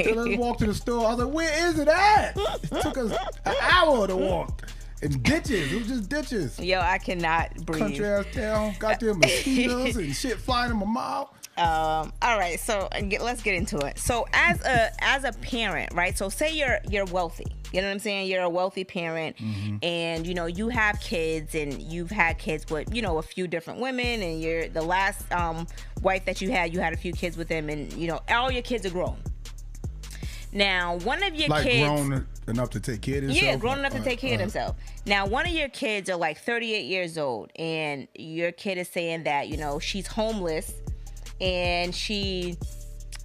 so let's walk to the store. I was like, where is it at? It took us an hour to walk. And ditches. It was just ditches. Yo, I cannot breathe. Country ass town. Got there mosquitoes and shit flying in my mouth. Um, all right, so uh, get, let's get into it. So as a as a parent, right? So say you're you're wealthy. You know what I'm saying? You're a wealthy parent, and you know you have kids, and you've had kids with you know a few different women, and you're the last um, wife that you had, you had a few kids with them, and you know all your kids are grown. Now, one of your Like kids, grown enough to take care of themselves. yeah, grown enough to take care of uh, themselves. Now, one of your kids are like 38 years old, and your kid is saying that you know she's homeless, and she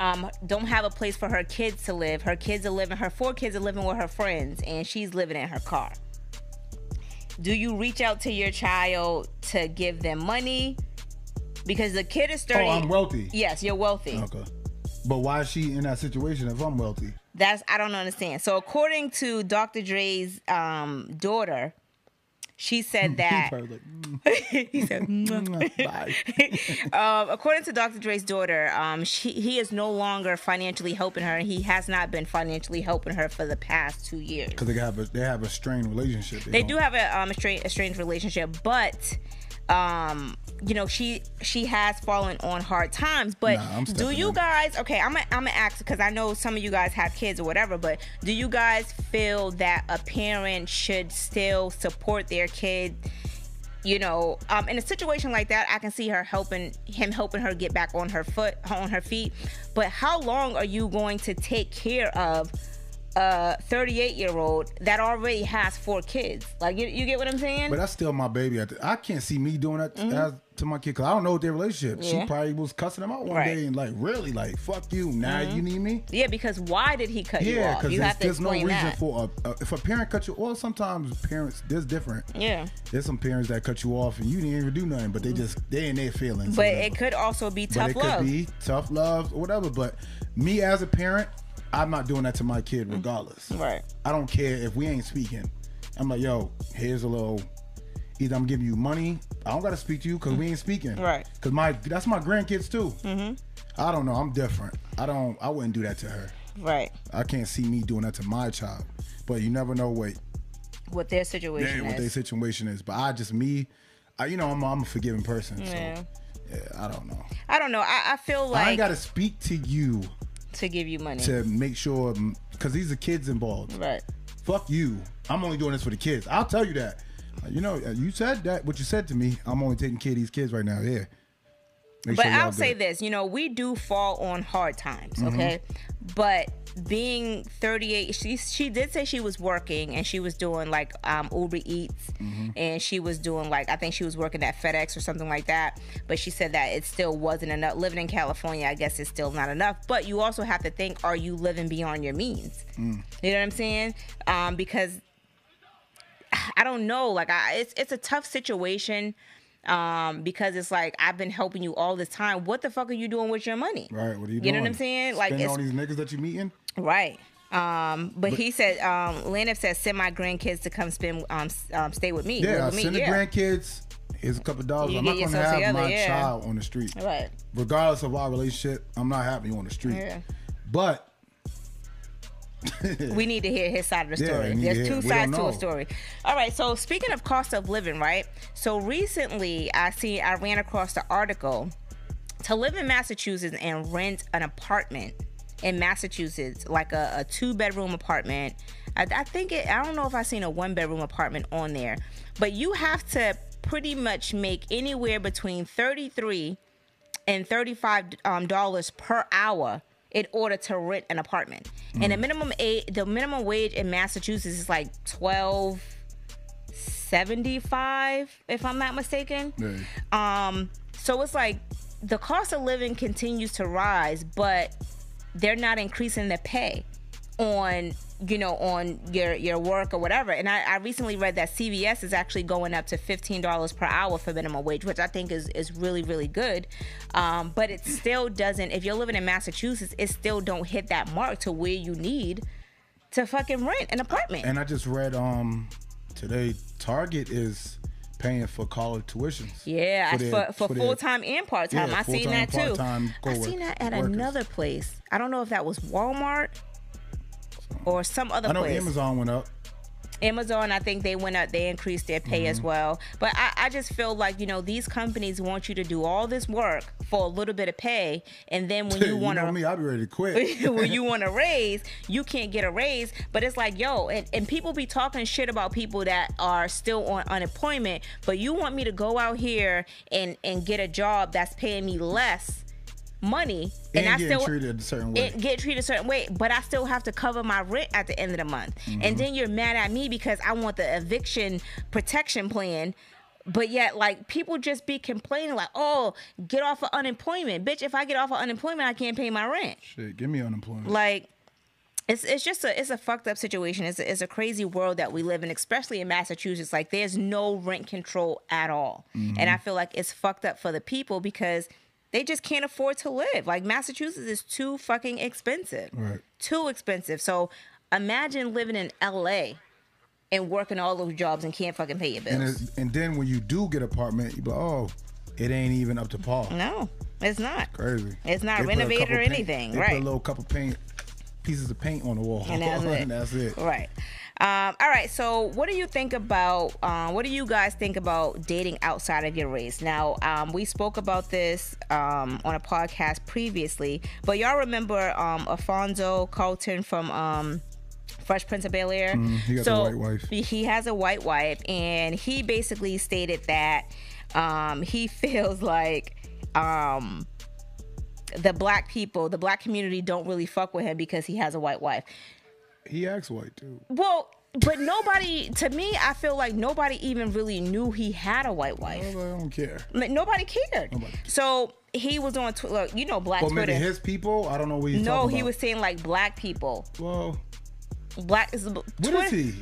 um don't have a place for her kids to live. Her kids are living, her four kids are living with her friends, and she's living in her car. Do you reach out to your child to give them money? Because the kid is 30. Oh, I'm wealthy. Yes, you're wealthy. Okay. But why is she in that situation if I'm wealthy? That's I don't understand. So according to Dr. Dre's um, daughter, she said [LAUGHS] that [LAUGHS] he said. [LAUGHS] Um, according to Dr. Dre's daughter, um, she he is no longer financially helping her, and he has not been financially helping her for the past two years. Because they have a they have a strained relationship. They don't- do have a um a strange, a strange relationship, but um you know she she has fallen on hard times but Nah, do you in. guys okay i'm gonna I'm ask because i know some of you guys have kids or whatever but do you guys feel that a parent should still support their kid you know um in a situation like that i can see her helping him helping her get back on her foot on her feet but how long are you going to take care of a 38 year old that already has four kids like you, you get what i'm saying But that's still my baby. I can't see me doing that to, as, to my kid because I don't know what their relationship. Mm-hmm. Yeah. She probably was cussing him out one Right. Mm-hmm. day and like really like fuck you. Now you need me. yeah because why did he cut you off? Yeah, because there's, have to there's no reason that for a, a if a parent cut you. Well, sometimes parents there's different. yeah There's some parents that cut you off and you didn't even do nothing, but they just they in their feelings. but it could also be But tough it love could be tough love or whatever. But me as a parent, I'm not doing that to my kid Mm. regardless. right I don't care if we ain't speaking. I'm like, yo, here's a little. Either I'm giving you money. I don't gotta speak to you because we ain't speaking. Right. Cause my that's my grandkids too. Mm-hmm. I don't know. I'm different. I don't. I wouldn't do that to her. right I can't see me doing that to my child. But you never know what what their situation what their is situation is. But I just me, I, you know, I'm, I'm a forgiving person. Yeah. So yeah, I don't know. I don't know. I, I feel like I ain't gotta speak to you to give you money. to make sure because these are kids involved. right. fuck you. I'm only doing this for the kids. I'll tell you that. Uh, You know, uh, you said that what you said to me. I'm only taking care of these kids right now. Yeah. Make But sure I'll say this, you know, we do fall on hard times, Mm-hmm. okay? But being 38, she she did say she was working and she was doing like um, Uber Eats Mm-hmm. and she was doing like I think she was working at FedEx or something like that. But she said that it still wasn't enough. Living in California, I guess, it's still not enough. But you also have to think: Are you living beyond your means? Mm. You know what I'm saying? Um, because I don't know. Like, I, it's it's a tough situation um, because it's like I've been helping you all this time. What the fuck are you doing with your money? Right. What are you doing? You doing? know what I'm saying? Like, Spending it's all these niggas that you meeting. right. Um, but, he said, um, Landon said, send my grandkids to come spend, um, um stay with me. Yeah. with me. Send the grandkids. Here's a couple dollars. You I'm not gonna have together, my yeah. child on the street. Right. Regardless of our relationship, I'm not having you on the street. Yeah. But [LAUGHS] we need to hear his side of the story. need There's two sides to a story. All right, so speaking of cost of living, right? So recently I see I ran across the article to live in Massachusetts and rent an apartment in Massachusetts, like a, a two bedroom apartment. I, I think it, I don't know if I've seen a one bedroom apartment on there, but you have to pretty much make anywhere between 33 and thirty-five um, dollars per hour in order to rent an apartment. And the minimum a- the minimum wage in Massachusetts is like twelve seventy-five, if I'm not mistaken. Um, so it's like the cost of living continues to rise, but they're not increasing the pay on you know on your your work or whatever and I, I recently read that cvs is actually going up to $15 per hour for minimum wage which i think is is really really good um, but it still doesn't if you're living in massachusetts it still don't hit that mark to where you need to fucking rent an apartment and I just read um today Target is paying for college tuitions. Yeah, For for, their- for, for full time and part time. Yeah, I seen that too. I seen that at workers. another place. I don't know if that was Walmart or some other I know place. Amazon went up. Amazon, I think they went up, they increased their pay Mm-hmm. as well. But I, I just feel like, you know, these companies want you to do all this work for a little bit of pay. And then when [LAUGHS] you You, want know to me, I'd be ready to quit. [LAUGHS] when you want a [LAUGHS] raise, you can't get a raise. But it's like, yo, and, and people be talking shit about people that are still on unemployment, but you want me to go out here and and get a job that's paying me less money, and, and, I still treated a certain way. it get treated a certain way, but I still have to cover my rent at the end of the month. Mm-hmm. And then you're mad at me because I want the eviction protection plan. But yet, like people just be complaining, like, "Oh, get off of unemployment, bitch! If I get off of unemployment, I can't pay my rent." Shit, give me unemployment. like it's it's just a it's a fucked up situation. It's a, it's a crazy world that we live in, especially in Massachusetts. Like there's no rent control at all, and I feel like it's fucked up for the people because they just can't afford to live. Like Massachusetts is too fucking expensive, Right. too expensive. So imagine living in L.A. and working all those jobs and can't fucking pay your and bills. it's, and then when you do get an apartment, you be like, oh, it ain't even up to par. No, it's not. Crazy. It's not They renovated or paint- anything, They put right. a little couple paint pieces of paint on the wall, And that's [LAUGHS] and that's it. Right. Um, all right. So, what do you think about? Uh, what do you guys think about dating outside of your race? Now, um, we spoke about this um, on a podcast previously, but y'all remember um, Alfonso Carlton from um, Fresh Prince of Bel Air? Mm, he got a white wife. He has a white wife, and he basically stated that um, he [LAUGHS] feels like um, the black people, the black community, don't really fuck with him because he has a white wife. He acts white too. Well, but nobody, to me, I feel like nobody even really knew he had a white wife. I don't care. Like, nobody cared. Nobody. So he was on Twitter. You know, Black But Twitter. maybe his people. I don't know what he's no, talking he was saying like black people. Well, Black is what Twitter- is he?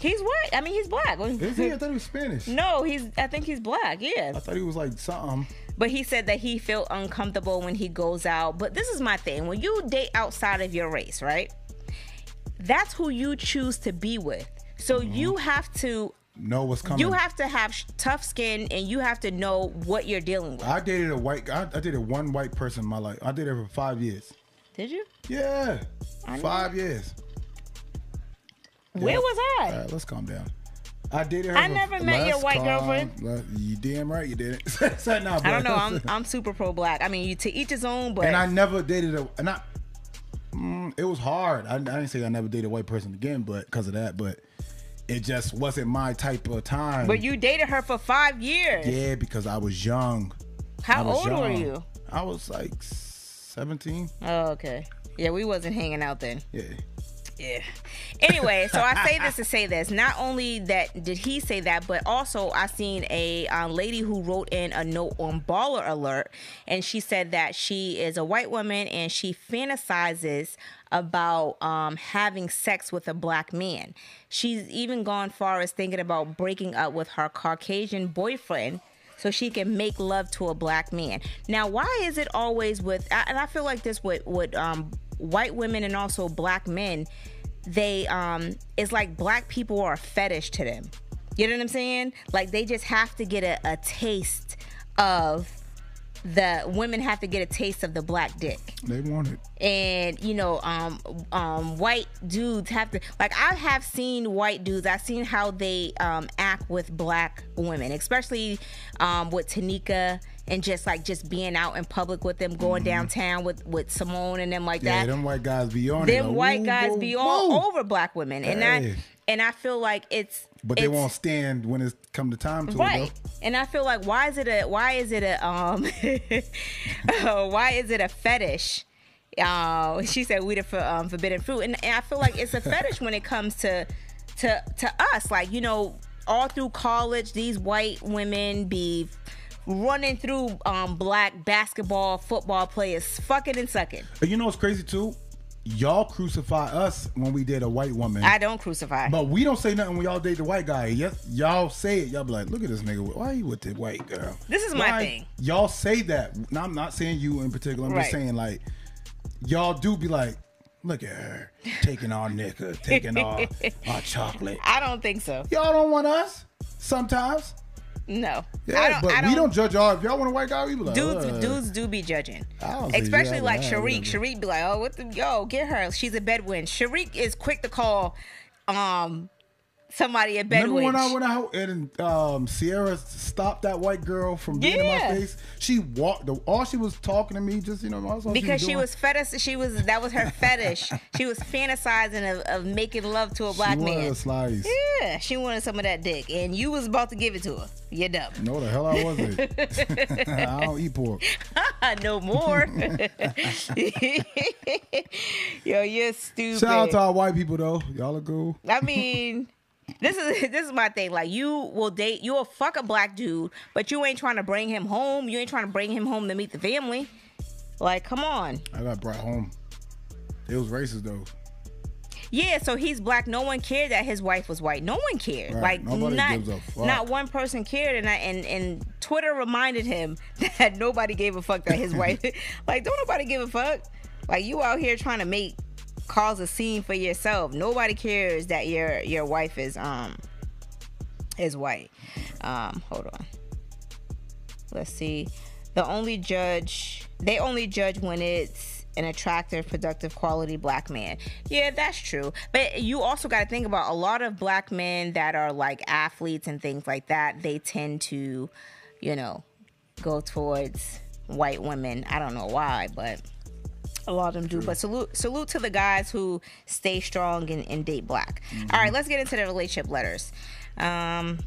He's white. I mean, he's black. Is he? I thought he was Spanish. No, he's. I think he's black. Yeah. I thought he was like something. But he said that he felt uncomfortable when he goes out. But this is my thing: when you date outside of your race, right? That's who you choose to be with. So mm-hmm. you have to Know what's coming. you have to have sh- tough skin and you have to know what you're dealing with. I dated a white. guy. I, I dated one white person in my life. I dated her for five years. Did you? Yeah, I five years. Where Yeah. was I? All right, let's calm down. I dated her. I never met your white calm- girlfriend. let- You damn right you did it. [LAUGHS] Nah, I don't know. I'm [LAUGHS] I'm super pro black. I mean, you to each his own, but and I never dated a. And I, mm, it was hard. I, I didn't say I never dated a white person again, but because of that, but it just wasn't my type of time. but you dated her for five years. yeah, because I was young. How was old were you? I was like seventeen. Oh, okay. Yeah, we wasn't hanging out then. Yeah. Yeah. Anyway, so I say this to say this. Not only that did he say that, but also I seen a uh, lady who wrote in a note on Baller Alert, and she said that she is a white woman and she fantasizes about um, having sex with a black man. She's even gone far as thinking about breaking up with her Caucasian boyfriend so she can make love to a black man. Now, why is it always with? And I feel like this with with um, white women and also black men. They um, it's like black people are a fetish to them. You know what I'm saying? Like they just have to get a, a taste of the women have to get a taste of the black dick They want it. and you know um um white dudes have to like i have seen white dudes i've seen how they um act with black women especially um with tanika and just like just being out in public with them going downtown with with simone and them like Mm-hmm. Yeah, that. them white guys be on them white woo, guys be all over black women and Hey. i and i feel like it's But they won't stand when it's come to time to right. it and i feel like why is it a why is it a um [LAUGHS] uh, why is it a fetish? Uh, she said we the for, um, forbidden fruit. And, and i feel like it's a fetish when it comes to to to us. Like you know all through college these white women be running through um, black basketball football players fucking and sucking. You know what's crazy too? Y'all crucify us when we date a white woman. i don't crucify but we don't say nothing when y'all date the white guy. Yes, y'all say it. Y'all be like, look at this nigga. Why you with the white girl? This is my thing. Y'all say that. Now, I'm not saying you in particular. I'm just saying like, y'all do be like, look at her taking our nigga, taking our [LAUGHS] our chocolate. i don't think so Y'all don't want us sometimes. No Yeah, I don't, but I we don't don't judge y'all. If y'all want a white guy, we be like, dudes "Uh." dudes do be judging don't especially like Sharik. Sharik be like, "Oh, what the yo? Get her. She's a bedwench." Sharik is quick to call um somebody a bedwench. Remember when I went out and um, Sierra stopped that white girl from being in my face? She walked. All she was talking to me, just you know, because she was fetish. She was that was her fetish. [LAUGHS] she was fantasizing of, of making love to a black wanted man. a slice. Yeah, she wanted some of that dick, and you was about to give it to her. You dumb. No, the hell I wasn't. [LAUGHS] [LAUGHS] I don't eat pork. no more. Yo, you're stupid. Shout out to our white people though. Y'all are cool. I mean, this is [LAUGHS] this is my thing. Like you will date, you will fuck a black dude, but you ain't trying to bring him home. You ain't trying to bring him home to meet the family. Like, come on. I got brought home. It was racist though. Yeah, so he's black. No one cared that his wife was white. No one cared. Right. Like Nobody not gives a fuck. not one person cared, and I, and and Twitter reminded him [LAUGHS] that nobody gave a fuck that his wife. [LAUGHS] like, don't nobody give a fuck. Like you out here trying to make cause a scene for yourself. Nobody cares that your your wife is um is white. Um, hold on. Let's see. The only judge they only judge when it's an attractive, productive, quality black man. Yeah, that's true. But you also got to think about a lot of black men that are like athletes and things like that. They tend to, you know, go towards white women. I don't know why, but a lot of them do. But salute salute to the guys who stay strong and, and date black. All right, let's get into the relationship letters. Um,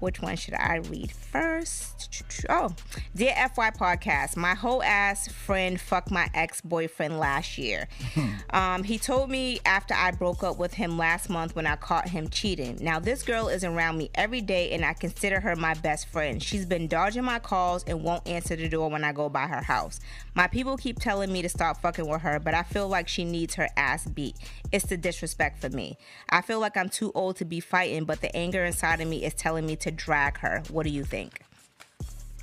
which one should I read first? Oh, dear FY podcast, my whole ass friend fucked my ex boyfriend last year. [LAUGHS] um, he told me after I broke up with him last month when I caught him cheating. Now this girl is around me every day, and I consider her my best friend. She's been dodging my calls and won't answer the door when I go by her house. My people keep telling me to stop fucking with her, but I feel like she needs her ass beat. It's the disrespect for me. I feel like I'm too old to be fighting, but the anger inside of me is telling me to drag her. What do you think?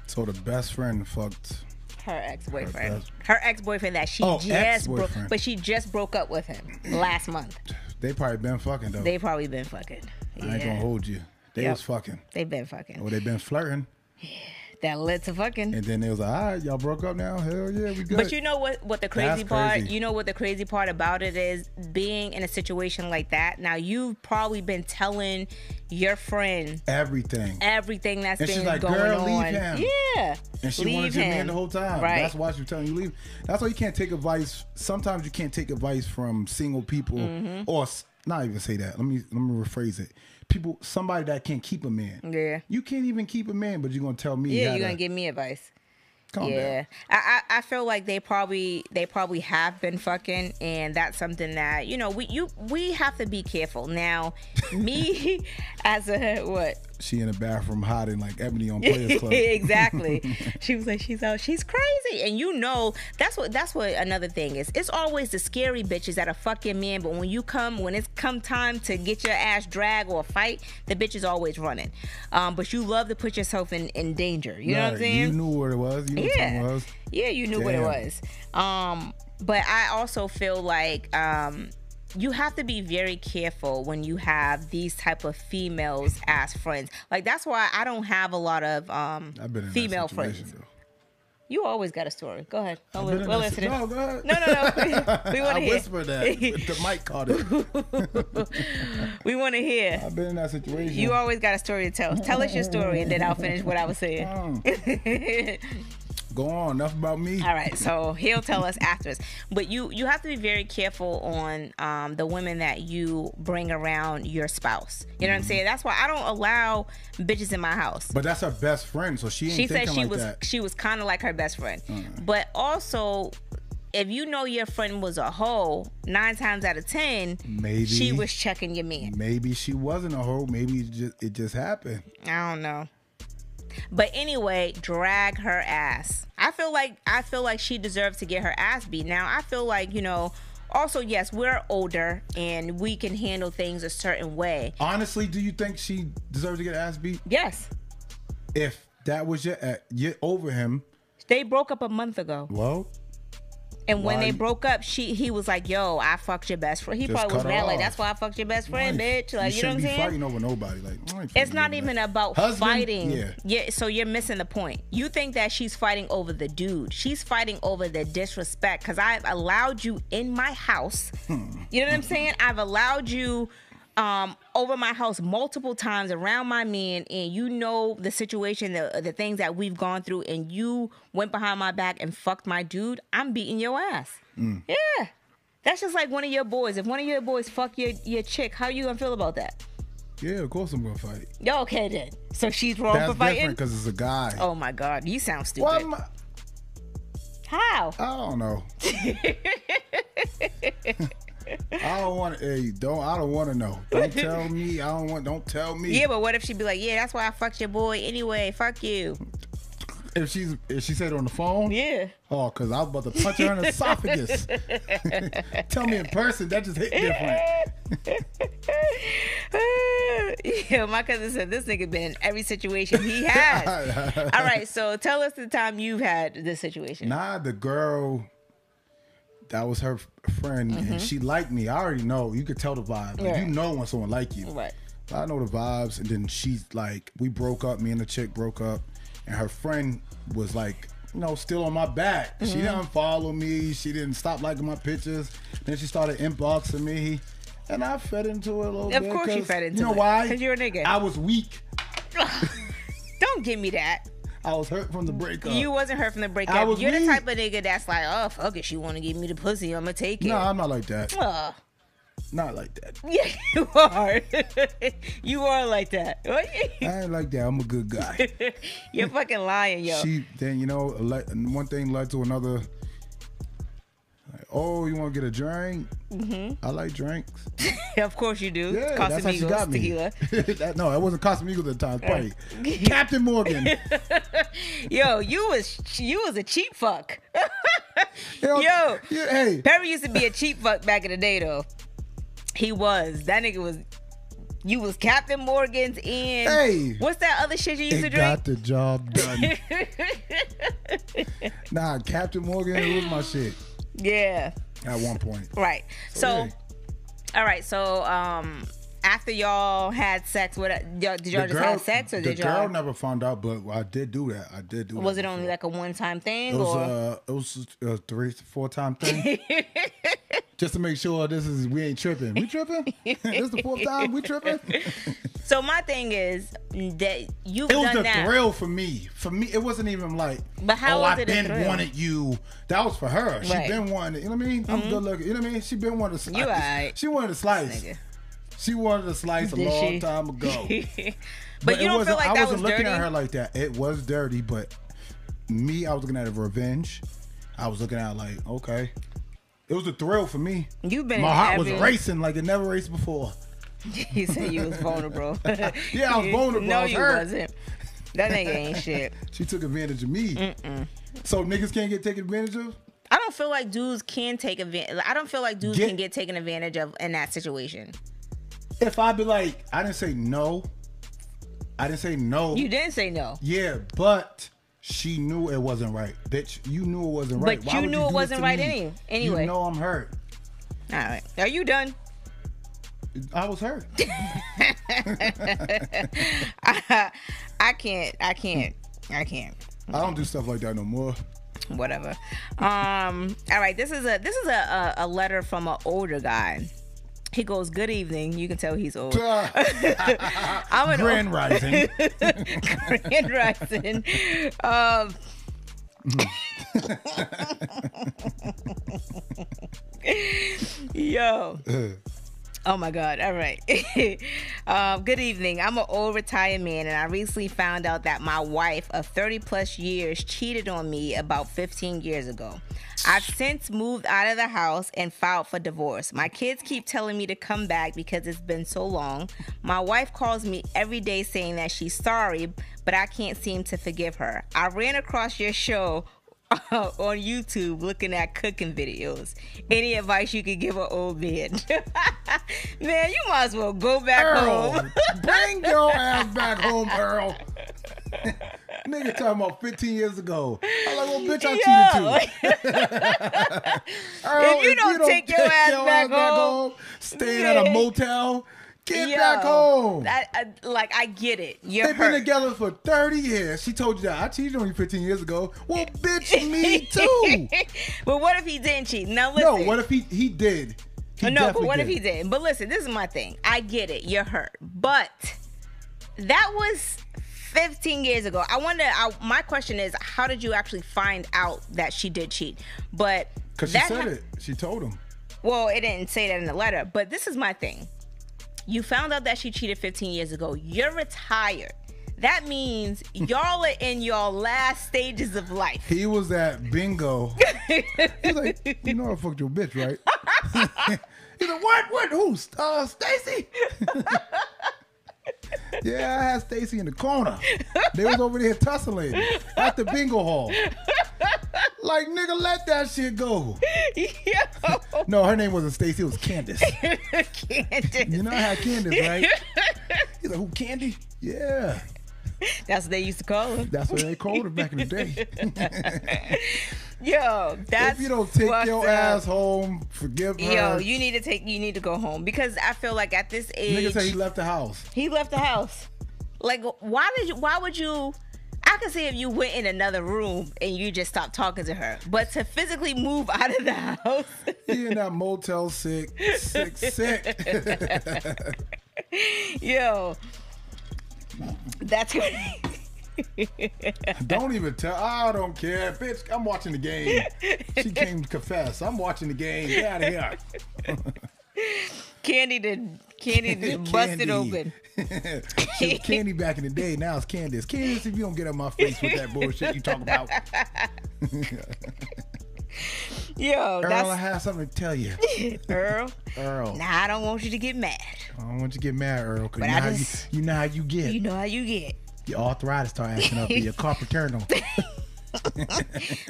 So the best friend fucked. Her ex boyfriend. Her Her ex boyfriend that she Oh, just broke, but she just broke up with him last month. They probably been fucking though. They probably been fucking. I ain't gonna hold you. They Yep. was fucking. They've been fucking. Or they been flirting. That led to fucking. And then it was like, all right, y'all broke up now? Hell yeah, we good. But you know what? What the crazy That's part? crazy. You know what the crazy part about it is? Being in a situation like that. Now you've probably been telling your friend Everything. everything that's And been she's like, going "Girl, leave on. him." Yeah. And she leave wanted your man the whole time. Right. That's why she's telling you leave. That's why you can't take advice. Sometimes you can't take advice from single people, Mm-hmm. or not even say that. Let me let me rephrase it. People, somebody that can't keep a man. Yeah. You can't even keep a man, but you're gonna tell me. Yeah, you're gonna give me advice. calm yeah, down. I I feel like they probably they probably have been fucking, and that's something that you know we you we have to be careful. Now, [LAUGHS] me as a what She in the bathroom hiding like Ebony on Players [LAUGHS] Club. exactly. [LAUGHS] she was like, she's out, she's crazy, and you know that's what that's what another thing is. It's always the scary bitches that are fucking men, but when you come when it's come time to get your ass dragged or fight, the bitch is always running. Um, but you love to put yourself in in danger. You know what I'm saying? You knew what it was. You knew what yeah it was. yeah you knew what it was um but i also feel like um you have to be very careful when you have these type of females as friends like that's why i don't have a lot of um I've been in female friends though. you always got a story go ahead Don't I've been li- we'll listen No, go ahead. no no no [LAUGHS] we want to hear whispered that. [LAUGHS] the mic caught it. we want to hear I've been in that situation. you always got a story to tell tell us your story and then i'll finish what i was saying. [LAUGHS] Go on. Enough about me. All right, so he'll tell us afterwards. But you you have to be very careful on um, the women that you bring around your spouse. You know what I'm saying? That's why I don't allow bitches in my house. But that's her best friend, so she ain't She said she like was that. she was kind of like her best friend, but also. If you know your friend was a hoe, nine times out of ten, Maybe. she was checking your man. Maybe she wasn't a hoe. Maybe it just, it just happened. I don't know. But anyway, drag her ass. I feel like I feel like she deserves to get her ass beat. Now I feel like, you know, also yes, we're older and we can handle things a certain way. Honestly, do you think she deserves to get her ass beat? Yes. If that was your uh, ex, you're over him. They broke up a month ago. Well, And when Why- they broke up, she he was like, "Yo, I fucked your best friend." He probably was mad like, "That's why I fucked your best friend, bitch." Like, you, know what I'm saying? fighting over nobody. Like, It's not even that. about Husband? fighting. Yeah. Yeah, so you're missing the point. You think that she's fighting over the dude. She's fighting over the disrespect because I've allowed you in my house. Hmm. You know what I'm saying? I've allowed you um over my house multiple times around my men, and you know the situation the the things that we've gone through and you went behind my back and fucked my dude i'm beating your ass Hmm. yeah that's just like one of your boys if one of your boys fuck your your chick how you gonna feel about that Yeah, of course I'm gonna fight. yeah, okay then. So she's wrong That's for fighting. because it's a guy. Oh my god, you sound stupid. well, I'm How? I don't know. [LAUGHS] I don't want to. Hey, don't. I don't want to know. [LAUGHS] Don't tell me. I don't want. Don't tell me. Yeah, but what if she be like, yeah, that's why I fucked your boy anyway. Fuck you. If she's if she said it on the phone. Yeah. Oh, cause I was about to punch her in the [LAUGHS] esophagus. [LAUGHS] tell me in person. That just hit different. yeah, my cousin said this nigga been in every situation he has. All right, so tell us the time you've had this situation. Nah, the girl. That was her friend, and she liked me. I already know. You could tell the vibe. Like, Mm-hmm. Right. You know when someone like you. Right. I know the vibes, and then she's like, we broke up. Me and the chick broke up, and her friend was like you know, still on my back. Mm-hmm. She didn't follow me. She didn't stop liking my pictures. Then she started inboxing me. And I fed into it a little Of bit. Of course you fed into it. You know it, why? 'cause you're a nigga. I was weak. [LAUGHS] Don't give me that. I was hurt from the breakup. You wasn't hurt from the breakup. You're the type of nigga that's like, oh fuck it, she want to give me the pussy, I'm gonna take it. No, I'm not like that. Uh, Not like that. [LAUGHS] yeah, you are. [LAUGHS] you are like that. [LAUGHS] I ain't like that. I'm a good guy. You're fucking lying, yo. She then you know one thing led to another. Oh, you want to get a drink? Mm-hmm. I like drinks. [LAUGHS] of course you do. Yeah, that's how she got me. tequila. [LAUGHS] that, no, it wasn't Casamigos at the time. Probably [LAUGHS] Captain Morgan. Yo, you was you was a cheap fuck. Yo, Yo. yeah, hey, Perry used to be a cheap fuck back in the day, though. He was. That nigga was. You was Captain Morgan's and Hey. what's that other shit you used to drink? got the job done. nah, Captain Morgan was my shit yeah, at one point. right. So, yeah. all right. So, um, after y'all had sex, what y'all, did y'all just have sex or did girl y'all? girl never found out, but I did do that. I did do. It. Was it only before. like a one time thing It was or? uh, it was a three, four time [LAUGHS] thing. Just to make sure this is we ain't tripping. We tripping? [LAUGHS] this is the fourth time we tripping? [LAUGHS] so my thing is that you've It was done the that. thrill for me. For me, it wasn't even like, But how oh, was I it been wanted you. That was for her. She Right. Mm-hmm. been wanted. You know what I mean? I'm good looking. You know what I mean? She been wanted a slice. You alright. She wanted a slice. Nigga. She wanted a slice a Did long she? time ago. [LAUGHS] but, you don't feel like I that wasn't was looking dirty? at her like that. It was dirty, but me, I was looking at it revenge. I was looking at it like, okay. It was a thrill for me. You've been My heart was racing like it never raced before. [LAUGHS] He said you was vulnerable. [LAUGHS] Yeah, I was vulnerable. No, was you hurt. wasn't. That nigga ain't shit. She took advantage of me. So niggas can't get taken advantage of? I don't feel like dudes can take advantage. I don't feel like dudes Get- can get taken advantage of in that situation. If I be like, I didn't say no. I didn't say no. You didn't say no, yeah, but she knew it wasn't right. Bitch, you knew it wasn't right. But Why you knew do it wasn't right any- anyway. You know I'm hurt. all right. Are you done? I was hurt. [LAUGHS] I can't. I can't. I can't. I don't do stuff like that no more. Whatever. Um. All right. This is a this is a a, a letter from an older guy. He goes, "Good evening." You can tell he's old. [LAUGHS] I'm an Grand rising. [LAUGHS] Grand Rising. Um, [LAUGHS] yo. Oh my God. All right. [LAUGHS] um, good evening. I'm an old retired man, and I recently found out that my wife of 30 plus years cheated on me about 15 years ago. I've since moved out of the house and filed for divorce. My kids keep telling me to come back because it's been so long. My wife calls me every day saying that she's sorry, but I can't seem to forgive her. I ran across your show [LAUGHS] on YouTube looking at cooking videos. Any advice you could give an old man? [LAUGHS] man, you might as well go back Earl, home. [LAUGHS] bring your ass back home, Earl. Nigga talking about 15 years ago. I'm like, well, bitch, I Yo. cheated too. Earl, If you don't take your ass back home, staying at a motel, get Yo, back home. I, I, uh, like I get it. You're They've been together for 30 years. She told you that. I cheated on you 15 years ago. Well, bitch, me too. [LAUGHS] but what if he didn't cheat? Now listen. no, what if he he did? He no, but what if he did? But listen, this is my thing. I get it. You're hurt, but that was 15 years ago. I wonder. I, my question is, how did you actually find out that she did cheat? But Because she said ha- it. She told him. Well, it didn't say that in the letter, but this is my thing. You found out that she cheated 15 years ago. You're retired. That means [LAUGHS] y'all are in your last stages of life. He was at bingo. He's like, you know I fucked your bitch, right? [LAUGHS] He's like, what? What? Who? Uh, Stacy? [LAUGHS] yeah, I had Stacy in the corner. They was over there tussling at the bingo hall. Like, nigga, let that shit go. [LAUGHS] Yo, No, her name wasn't Stacy. It was Candace. [LAUGHS] Candace. You know how Candace, right? [LAUGHS] He's like, who, Candy? Yeah. That's what they used to call her. That's what they called her back in the day. Yo, that's if you don't take your up. ass home, forgive her. Yo, you need to take. You need to go home because I feel like at this age, Nigga say he left the house. he left the house. Like, why did you? Why would you? I can see if you went in another room and you just stopped talking to her, but to physically move out of the house, [LAUGHS] He in that Motel Sick, sick, sick. [LAUGHS] yo, that's crazy. [LAUGHS] don't even tell. I don't care, bitch. I'm watching the game. She came to confess. I'm watching the game. Get out of here. Candy did Candy [LAUGHS] did busted Candy. open. [LAUGHS] Candy back in the day. Now it's Candace. Candace, if you don't get on my face with that bullshit you talk about, [LAUGHS] Yo, Earl, I that's have something to tell you. Earl. Earl, Nah, I don't want you to get mad. I don't want you to get mad, Earl, because But you, I know how you, just- you know how you get. You know how you get. Your arthritis start acting up. Your carpal tunnel.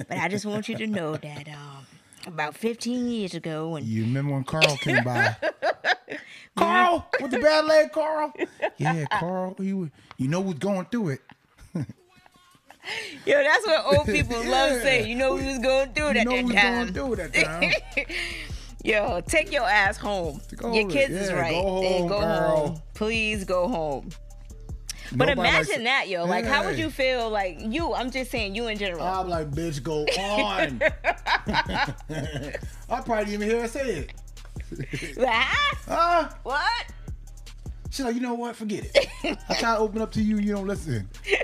But I just want you to know that um about 15 years ago when You remember when Carl came by? [LAUGHS] [LAUGHS] Carl with the bad leg, Carl. Yeah, Carl. He was, you know who's going through it. [LAUGHS] Yo, that's what old people love Yeah. saying. You know we was going through it You at know that who's time. going through it time. Yo, take your ass home. Your kids is right. go home, go home. Please go home. But Nobody imagine that, yo. Like, how would you feel? Like, you, I'm just saying, you in general. I'm like, bitch, go [LAUGHS] on. [LAUGHS] I probably didn't even hear her say it. Huh? what? She's like, you know what? Forget it. I try to open up to you, you don't listen. [LAUGHS]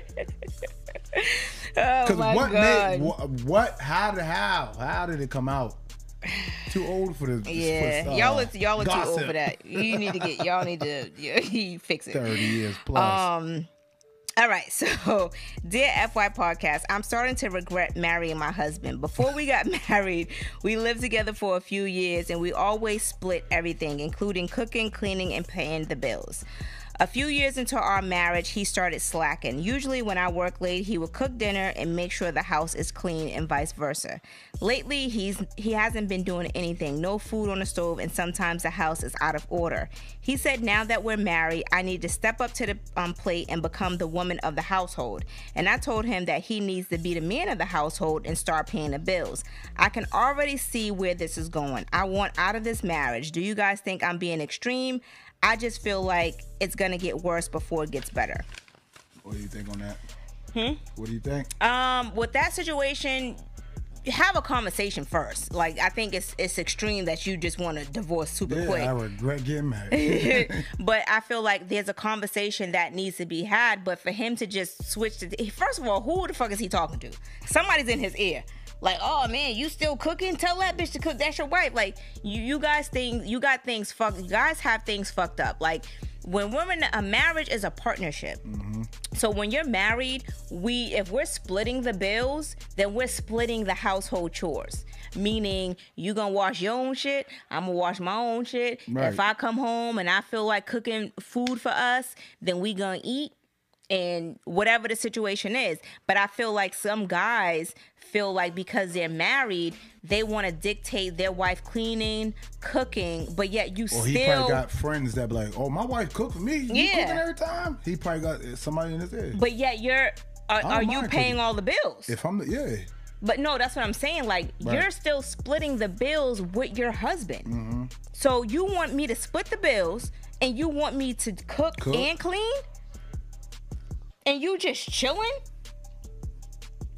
Oh Because my what god. made what, what? How did how? How did it come out? [SIGHS] Too old for this. yeah, for, uh, y'all are y'all are too old for that. You need to get [LAUGHS] y'all need to [LAUGHS] you, fix it. Thirty years plus. Um, all right, [LAUGHS] so dear FY podcast, I'm starting to regret marrying my husband. Before we got married, we lived together for a few years and we always split everything, including cooking, cleaning, and paying the bills. A few years into our marriage, he started slacking. Usually, when I work late, he would cook dinner and make sure the house is clean, and vice versa. Lately, he's he hasn't been doing anything. No food on the stove, and sometimes the house is out of order. He said, "Now that we're married, I need to step up to the um, plate and become the woman of the household." And I told him that he needs to be the man of the household and start paying the bills. I can already see where this is going. I want out of this marriage. Do you guys think I'm being extreme? I just feel like it's gonna get worse before it gets better. what do you think on that? Hmm? What do you think? Um, with that situation, have a conversation first. Like I think it's it's extreme that you just want to divorce super Yeah, quick. I regret getting married. [LAUGHS] [LAUGHS] but I feel like there's a conversation that needs to be had. But for him to just switch to first of all, who the fuck is he talking to? Somebody's in his ear. Like, oh man, you still cooking? Tell that bitch to cook. That's your wife. Like, you you guys think you got things fucked. You guys have things fucked up. Like, when women, a marriage is a partnership. Mm-hmm. So when you're married, we if we're splitting the bills, then we're splitting the household chores. Meaning you gonna wash your own shit, I'm gonna wash my own shit. Right. If I come home and I feel like cooking food for us, then we gonna eat and whatever the situation is. But I feel like some guys feel like because they're married, they want to dictate their wife cleaning, cooking, but yet you Or he probably got friends that be like, "Oh, my wife cook for me. You Yeah. cooking every time." He probably got somebody in his ear. but yet you're are, are you paying cooking. all the bills? if I'm, the, yeah, But no, that's what I'm saying. Like Right. you're still splitting the bills with your husband. Mm-hmm. So you want me to split the bills and you want me to cook, Cook. and clean? And you just chilling?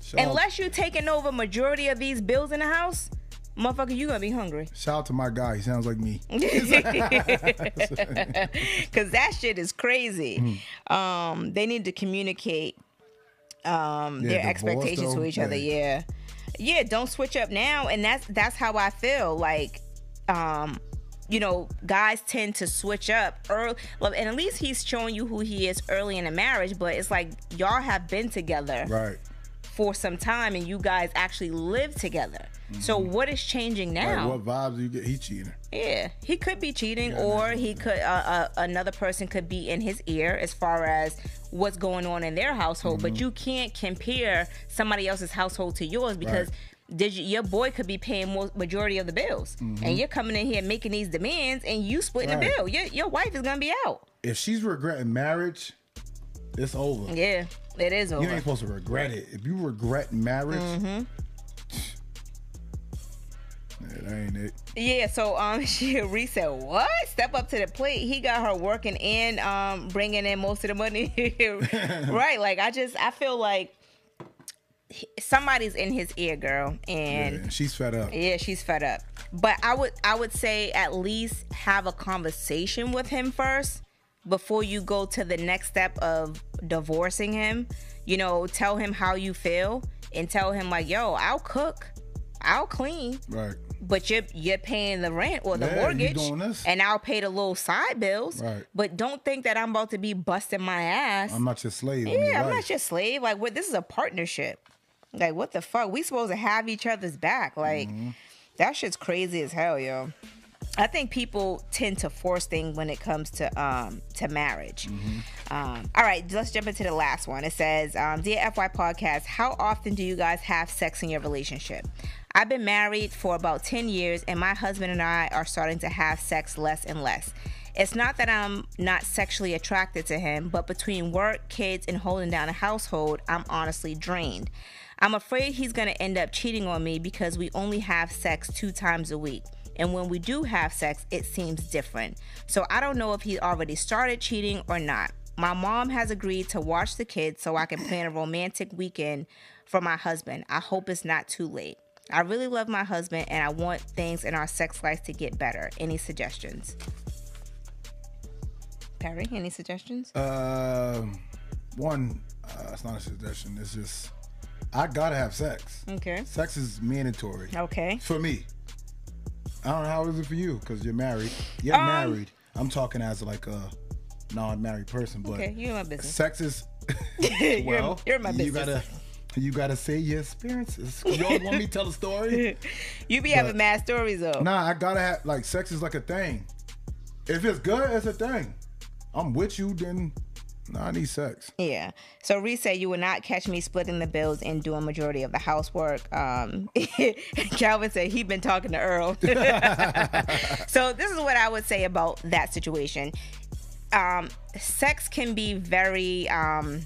shout, Unless you're taking over majority of these bills in the house, motherfucker, you gonna be hungry. shout out to my guy. He sounds like me. [LAUGHS] [LAUGHS] Cause that shit is crazy. Hmm. Um, they need to communicate um Yeah, their expectations to each other. yeah. Yeah. Yeah, don't switch up now. And that's that's how I feel. Like um you know, guys tend to switch up early, and at least he's showing you who he is early in the marriage. But it's like y'all have been together Right. for some time, and you guys actually live together. So what is changing Like, now? what vibes do you get? He cheating. Yeah, he could be cheating, or he could uh, uh, another person could be in his ear as far as what's going on in their household. But Mm-hmm. you can't compare somebody else's household to yours because did you, your boy could be paying most majority of the bills, and you're coming in here making these demands, and you splitting the Mm-hmm. Bill. Your your wife is gonna be out. If she's regretting marriage, it's over. Yeah, it is over. You ain't supposed to regret it. If you regret marriage, Mm-hmm. that ain't it. Yeah, so um, [LAUGHS] she said, "What? Step up to the plate." He got her working and um bringing in most of the money, [LAUGHS] right? Like I just I feel like somebody's in his ear, girl, and Yeah, she's fed up. yeah, she's fed up. But I would I would say at least have a conversation with him first before you go to the next step of divorcing him. You know, tell him how you feel and tell him like, "Yo, I'll cook. I'll clean, Right. but you're you're paying the rent or the Yeah, mortgage, and I'll pay the little side bills. Right. But don't think that I'm about to be busting my ass. I'm not your slave. I'm your Yeah, I'm not your slave. Like, what? This is a partnership. Like, what the fuck? We supposed to have each other's back. Like, Mm-hmm. that shit's crazy as hell, yo. I think people tend to force things when it comes to um to marriage. Mm-hmm. Um, all right, let's jump into the last one. It says, um, "Dear FY Podcast, how often do you guys have sex in your relationship? I've been married for about ten years, and my husband and I are starting to have sex less and less." It's not that I'm not sexually attracted to him, but between work, kids, and holding down a household, I'm honestly drained. I'm afraid he's going to end up cheating on me because we only have sex two times a week. And when we do have sex, it seems different. So I don't know if he already started cheating or not. My mom has agreed to watch the kids so I can plan a romantic weekend for my husband. I hope it's not too late. I really love my husband and I want things in our sex life to get better. Any suggestions? Perry, any suggestions? Um, one, uh, it's not a suggestion. It's just I gotta have sex. Okay. Sex is mandatory Okay. for me. I don't know how is it for you because you're married. You're Um, married. I'm talking as like a non-married person, but Okay, you're my business. sex is [LAUGHS] You're- well. you're in my You gotta. You gotta say your experiences. [LAUGHS] You don't want me to tell a story? [LAUGHS] You be having mad stories though. Nah, I gotta have like sex is like a thing. If it's good, it's a thing. I'm with you, then nah, I need sex. Yeah. So Reese said you would not catch me splitting the bills and doing majority of the housework. Um, [LAUGHS] Calvin said he'd been talking to Earl. [LAUGHS] so this is what I would say about that situation. Um, sex can be very um,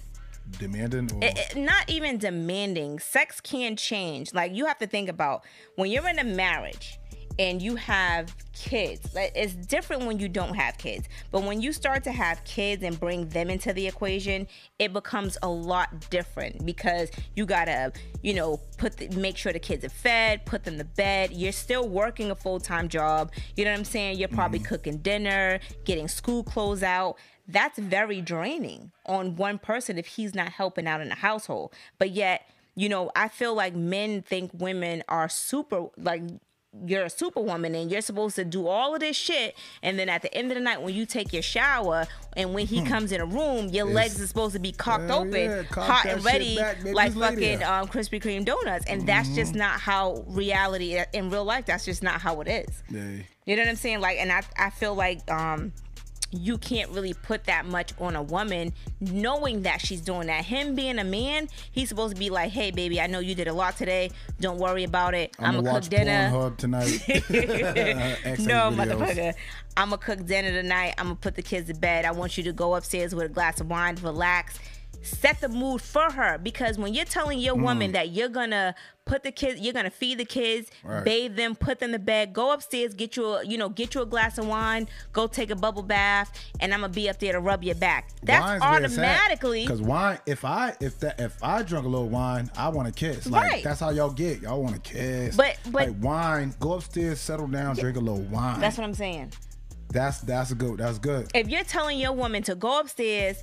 Demanding or it- it- not even demanding. Sex can change. Like you have to think about when you're in a marriage and you have kids. It's different when you don't have kids. But when you start to have kids and bring them into the equation, it becomes a lot different because you gotta, you know, put the, make sure the kids are fed, put them to bed. You're still working a full time job. You know what I'm saying? You're probably mm-hmm. cooking dinner, getting school clothes out that's very draining on one person if he's not helping out in the household. But yet, you know, I feel like men think women are super like you're a superwoman and you're supposed to do all of this shit and then at the end of the night when you take your shower and when he comes in a room your legs are supposed to be cocked Hmm. Hell open yeah, hot and ready back, like fucking um Krispy Kreme donuts and that's just Mm-hmm. not how reality in real life that's just not how it is Yeah. you know what I'm saying? Like, and I, I feel like um, you can't really put that much on a woman knowing that she's doing that. Him being a man, he's supposed to be like, hey, baby, I know you did a lot today. Don't worry about it. I'm, I'm, gonna cook dinner. Pornhub tonight. [LAUGHS] [LAUGHS] No, motherfucker. I'm gonna cook dinner tonight. I'm gonna put the kids to bed. I want you to go upstairs with a glass of wine, relax, set the mood for her. Because when you're telling your Mm. woman that you're gonna put the kids, you're gonna feed the kids, Right. bathe them, put them to bed, go upstairs, get you a, you know, get you a glass of wine, go take a bubble bath, and I'm gonna be up there to rub your back. That's automatically because wine. If I if that if I drunk a little wine, I want to kiss. Like Right. that's how y'all get. Y'all want to kiss. But- but- like wine, go upstairs, settle down, drink a little wine. that's what I'm saying. that's that's a good. That's good. if you're telling your woman to go upstairs,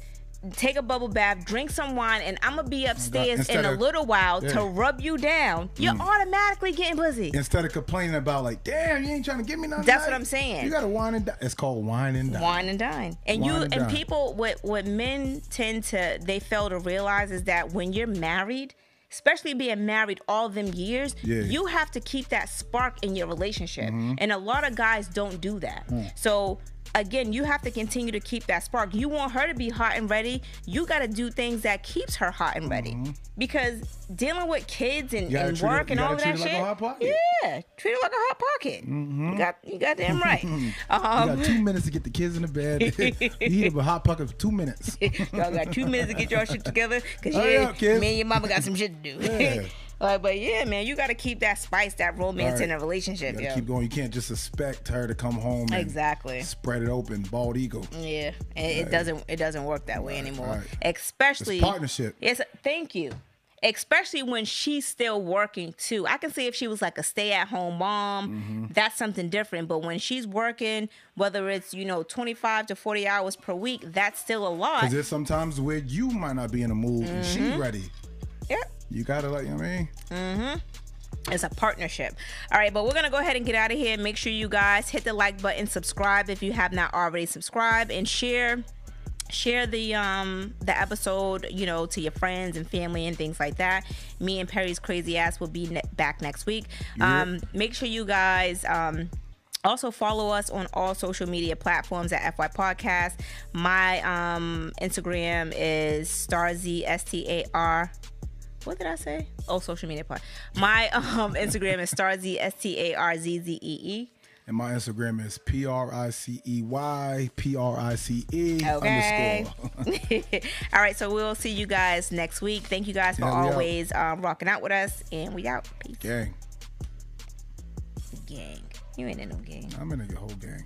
take a bubble bath, drink some wine, and I'm gonna be upstairs in a little while to Yeah. Mm. rub you down, you're automatically getting pussy. Instead of complaining about like, damn, you ain't trying to give me nothing. That's tonight." what I'm saying. You got to wine and dine. It's called wine and dine. Wine and dine, and Wine you and and people what what men tend to they fail to realize is that when you're married, especially being married all them years, Yeah. Mm-hmm. you have to keep that spark in your relationship, and a lot of guys don't do that. Mm. So again, you have to continue to keep that spark. You want her to be hot and ready. You got to do things that keeps her hot and ready. Because dealing with kids and, Mm-hmm. and it- work you and all of treat that like shit, hot pocket. yeah, treat it like a hot pocket. You got you got damn right. [LAUGHS] You Um, got two minutes to get the kids in the bed. [LAUGHS] [LAUGHS] you up a hot pocket for two minutes. y'all got two minutes to get your shit together because Hurry yeah, up, kids. me and your mama got some shit to do. Yeah. Like, but yeah, man, you got to keep that spice, that romance in a relationship, You yo. keep going. You can't just expect her to come home and Exactly. spread it open, bald eagle. Yeah, and it doesn't it doesn't work that way anymore. right. Especially It's partnership. Yes, thank you. especially when she's still working too. I can see if she was like a stay-at-home mom, Mm-hmm. that's something different. But when she's working, whether it's you know 25 to 40 hours per week, that's still a lot. Because there's sometimes where you might not be in the mood and Mm-hmm. she's ready. Yeah. You gotta like, you know what I mean? It's a partnership. All right, but we're gonna go ahead and get out of here. Make sure you guys hit the like button, subscribe if you have not already subscribed, and share share the um the episode you know to your friends and family and things like that me and perry's crazy ass will be ne- back next week um make sure you guys um also follow us on all social media platforms at FY Podcast. My um Instagram is starzy s t a r. What did I say? Oh, social media part. My [LAUGHS] um Instagram is starzy s t a r z z e e. And my Instagram is P R I C E Y P R I C E Okay. underscore. [LAUGHS] [LAUGHS] All right, so we'll see you guys next week. Thank you guys for Yeah, always um, rocking out with us, and we out. Peace, gang. gang. You ain't in no gang. I'm in a whole gang.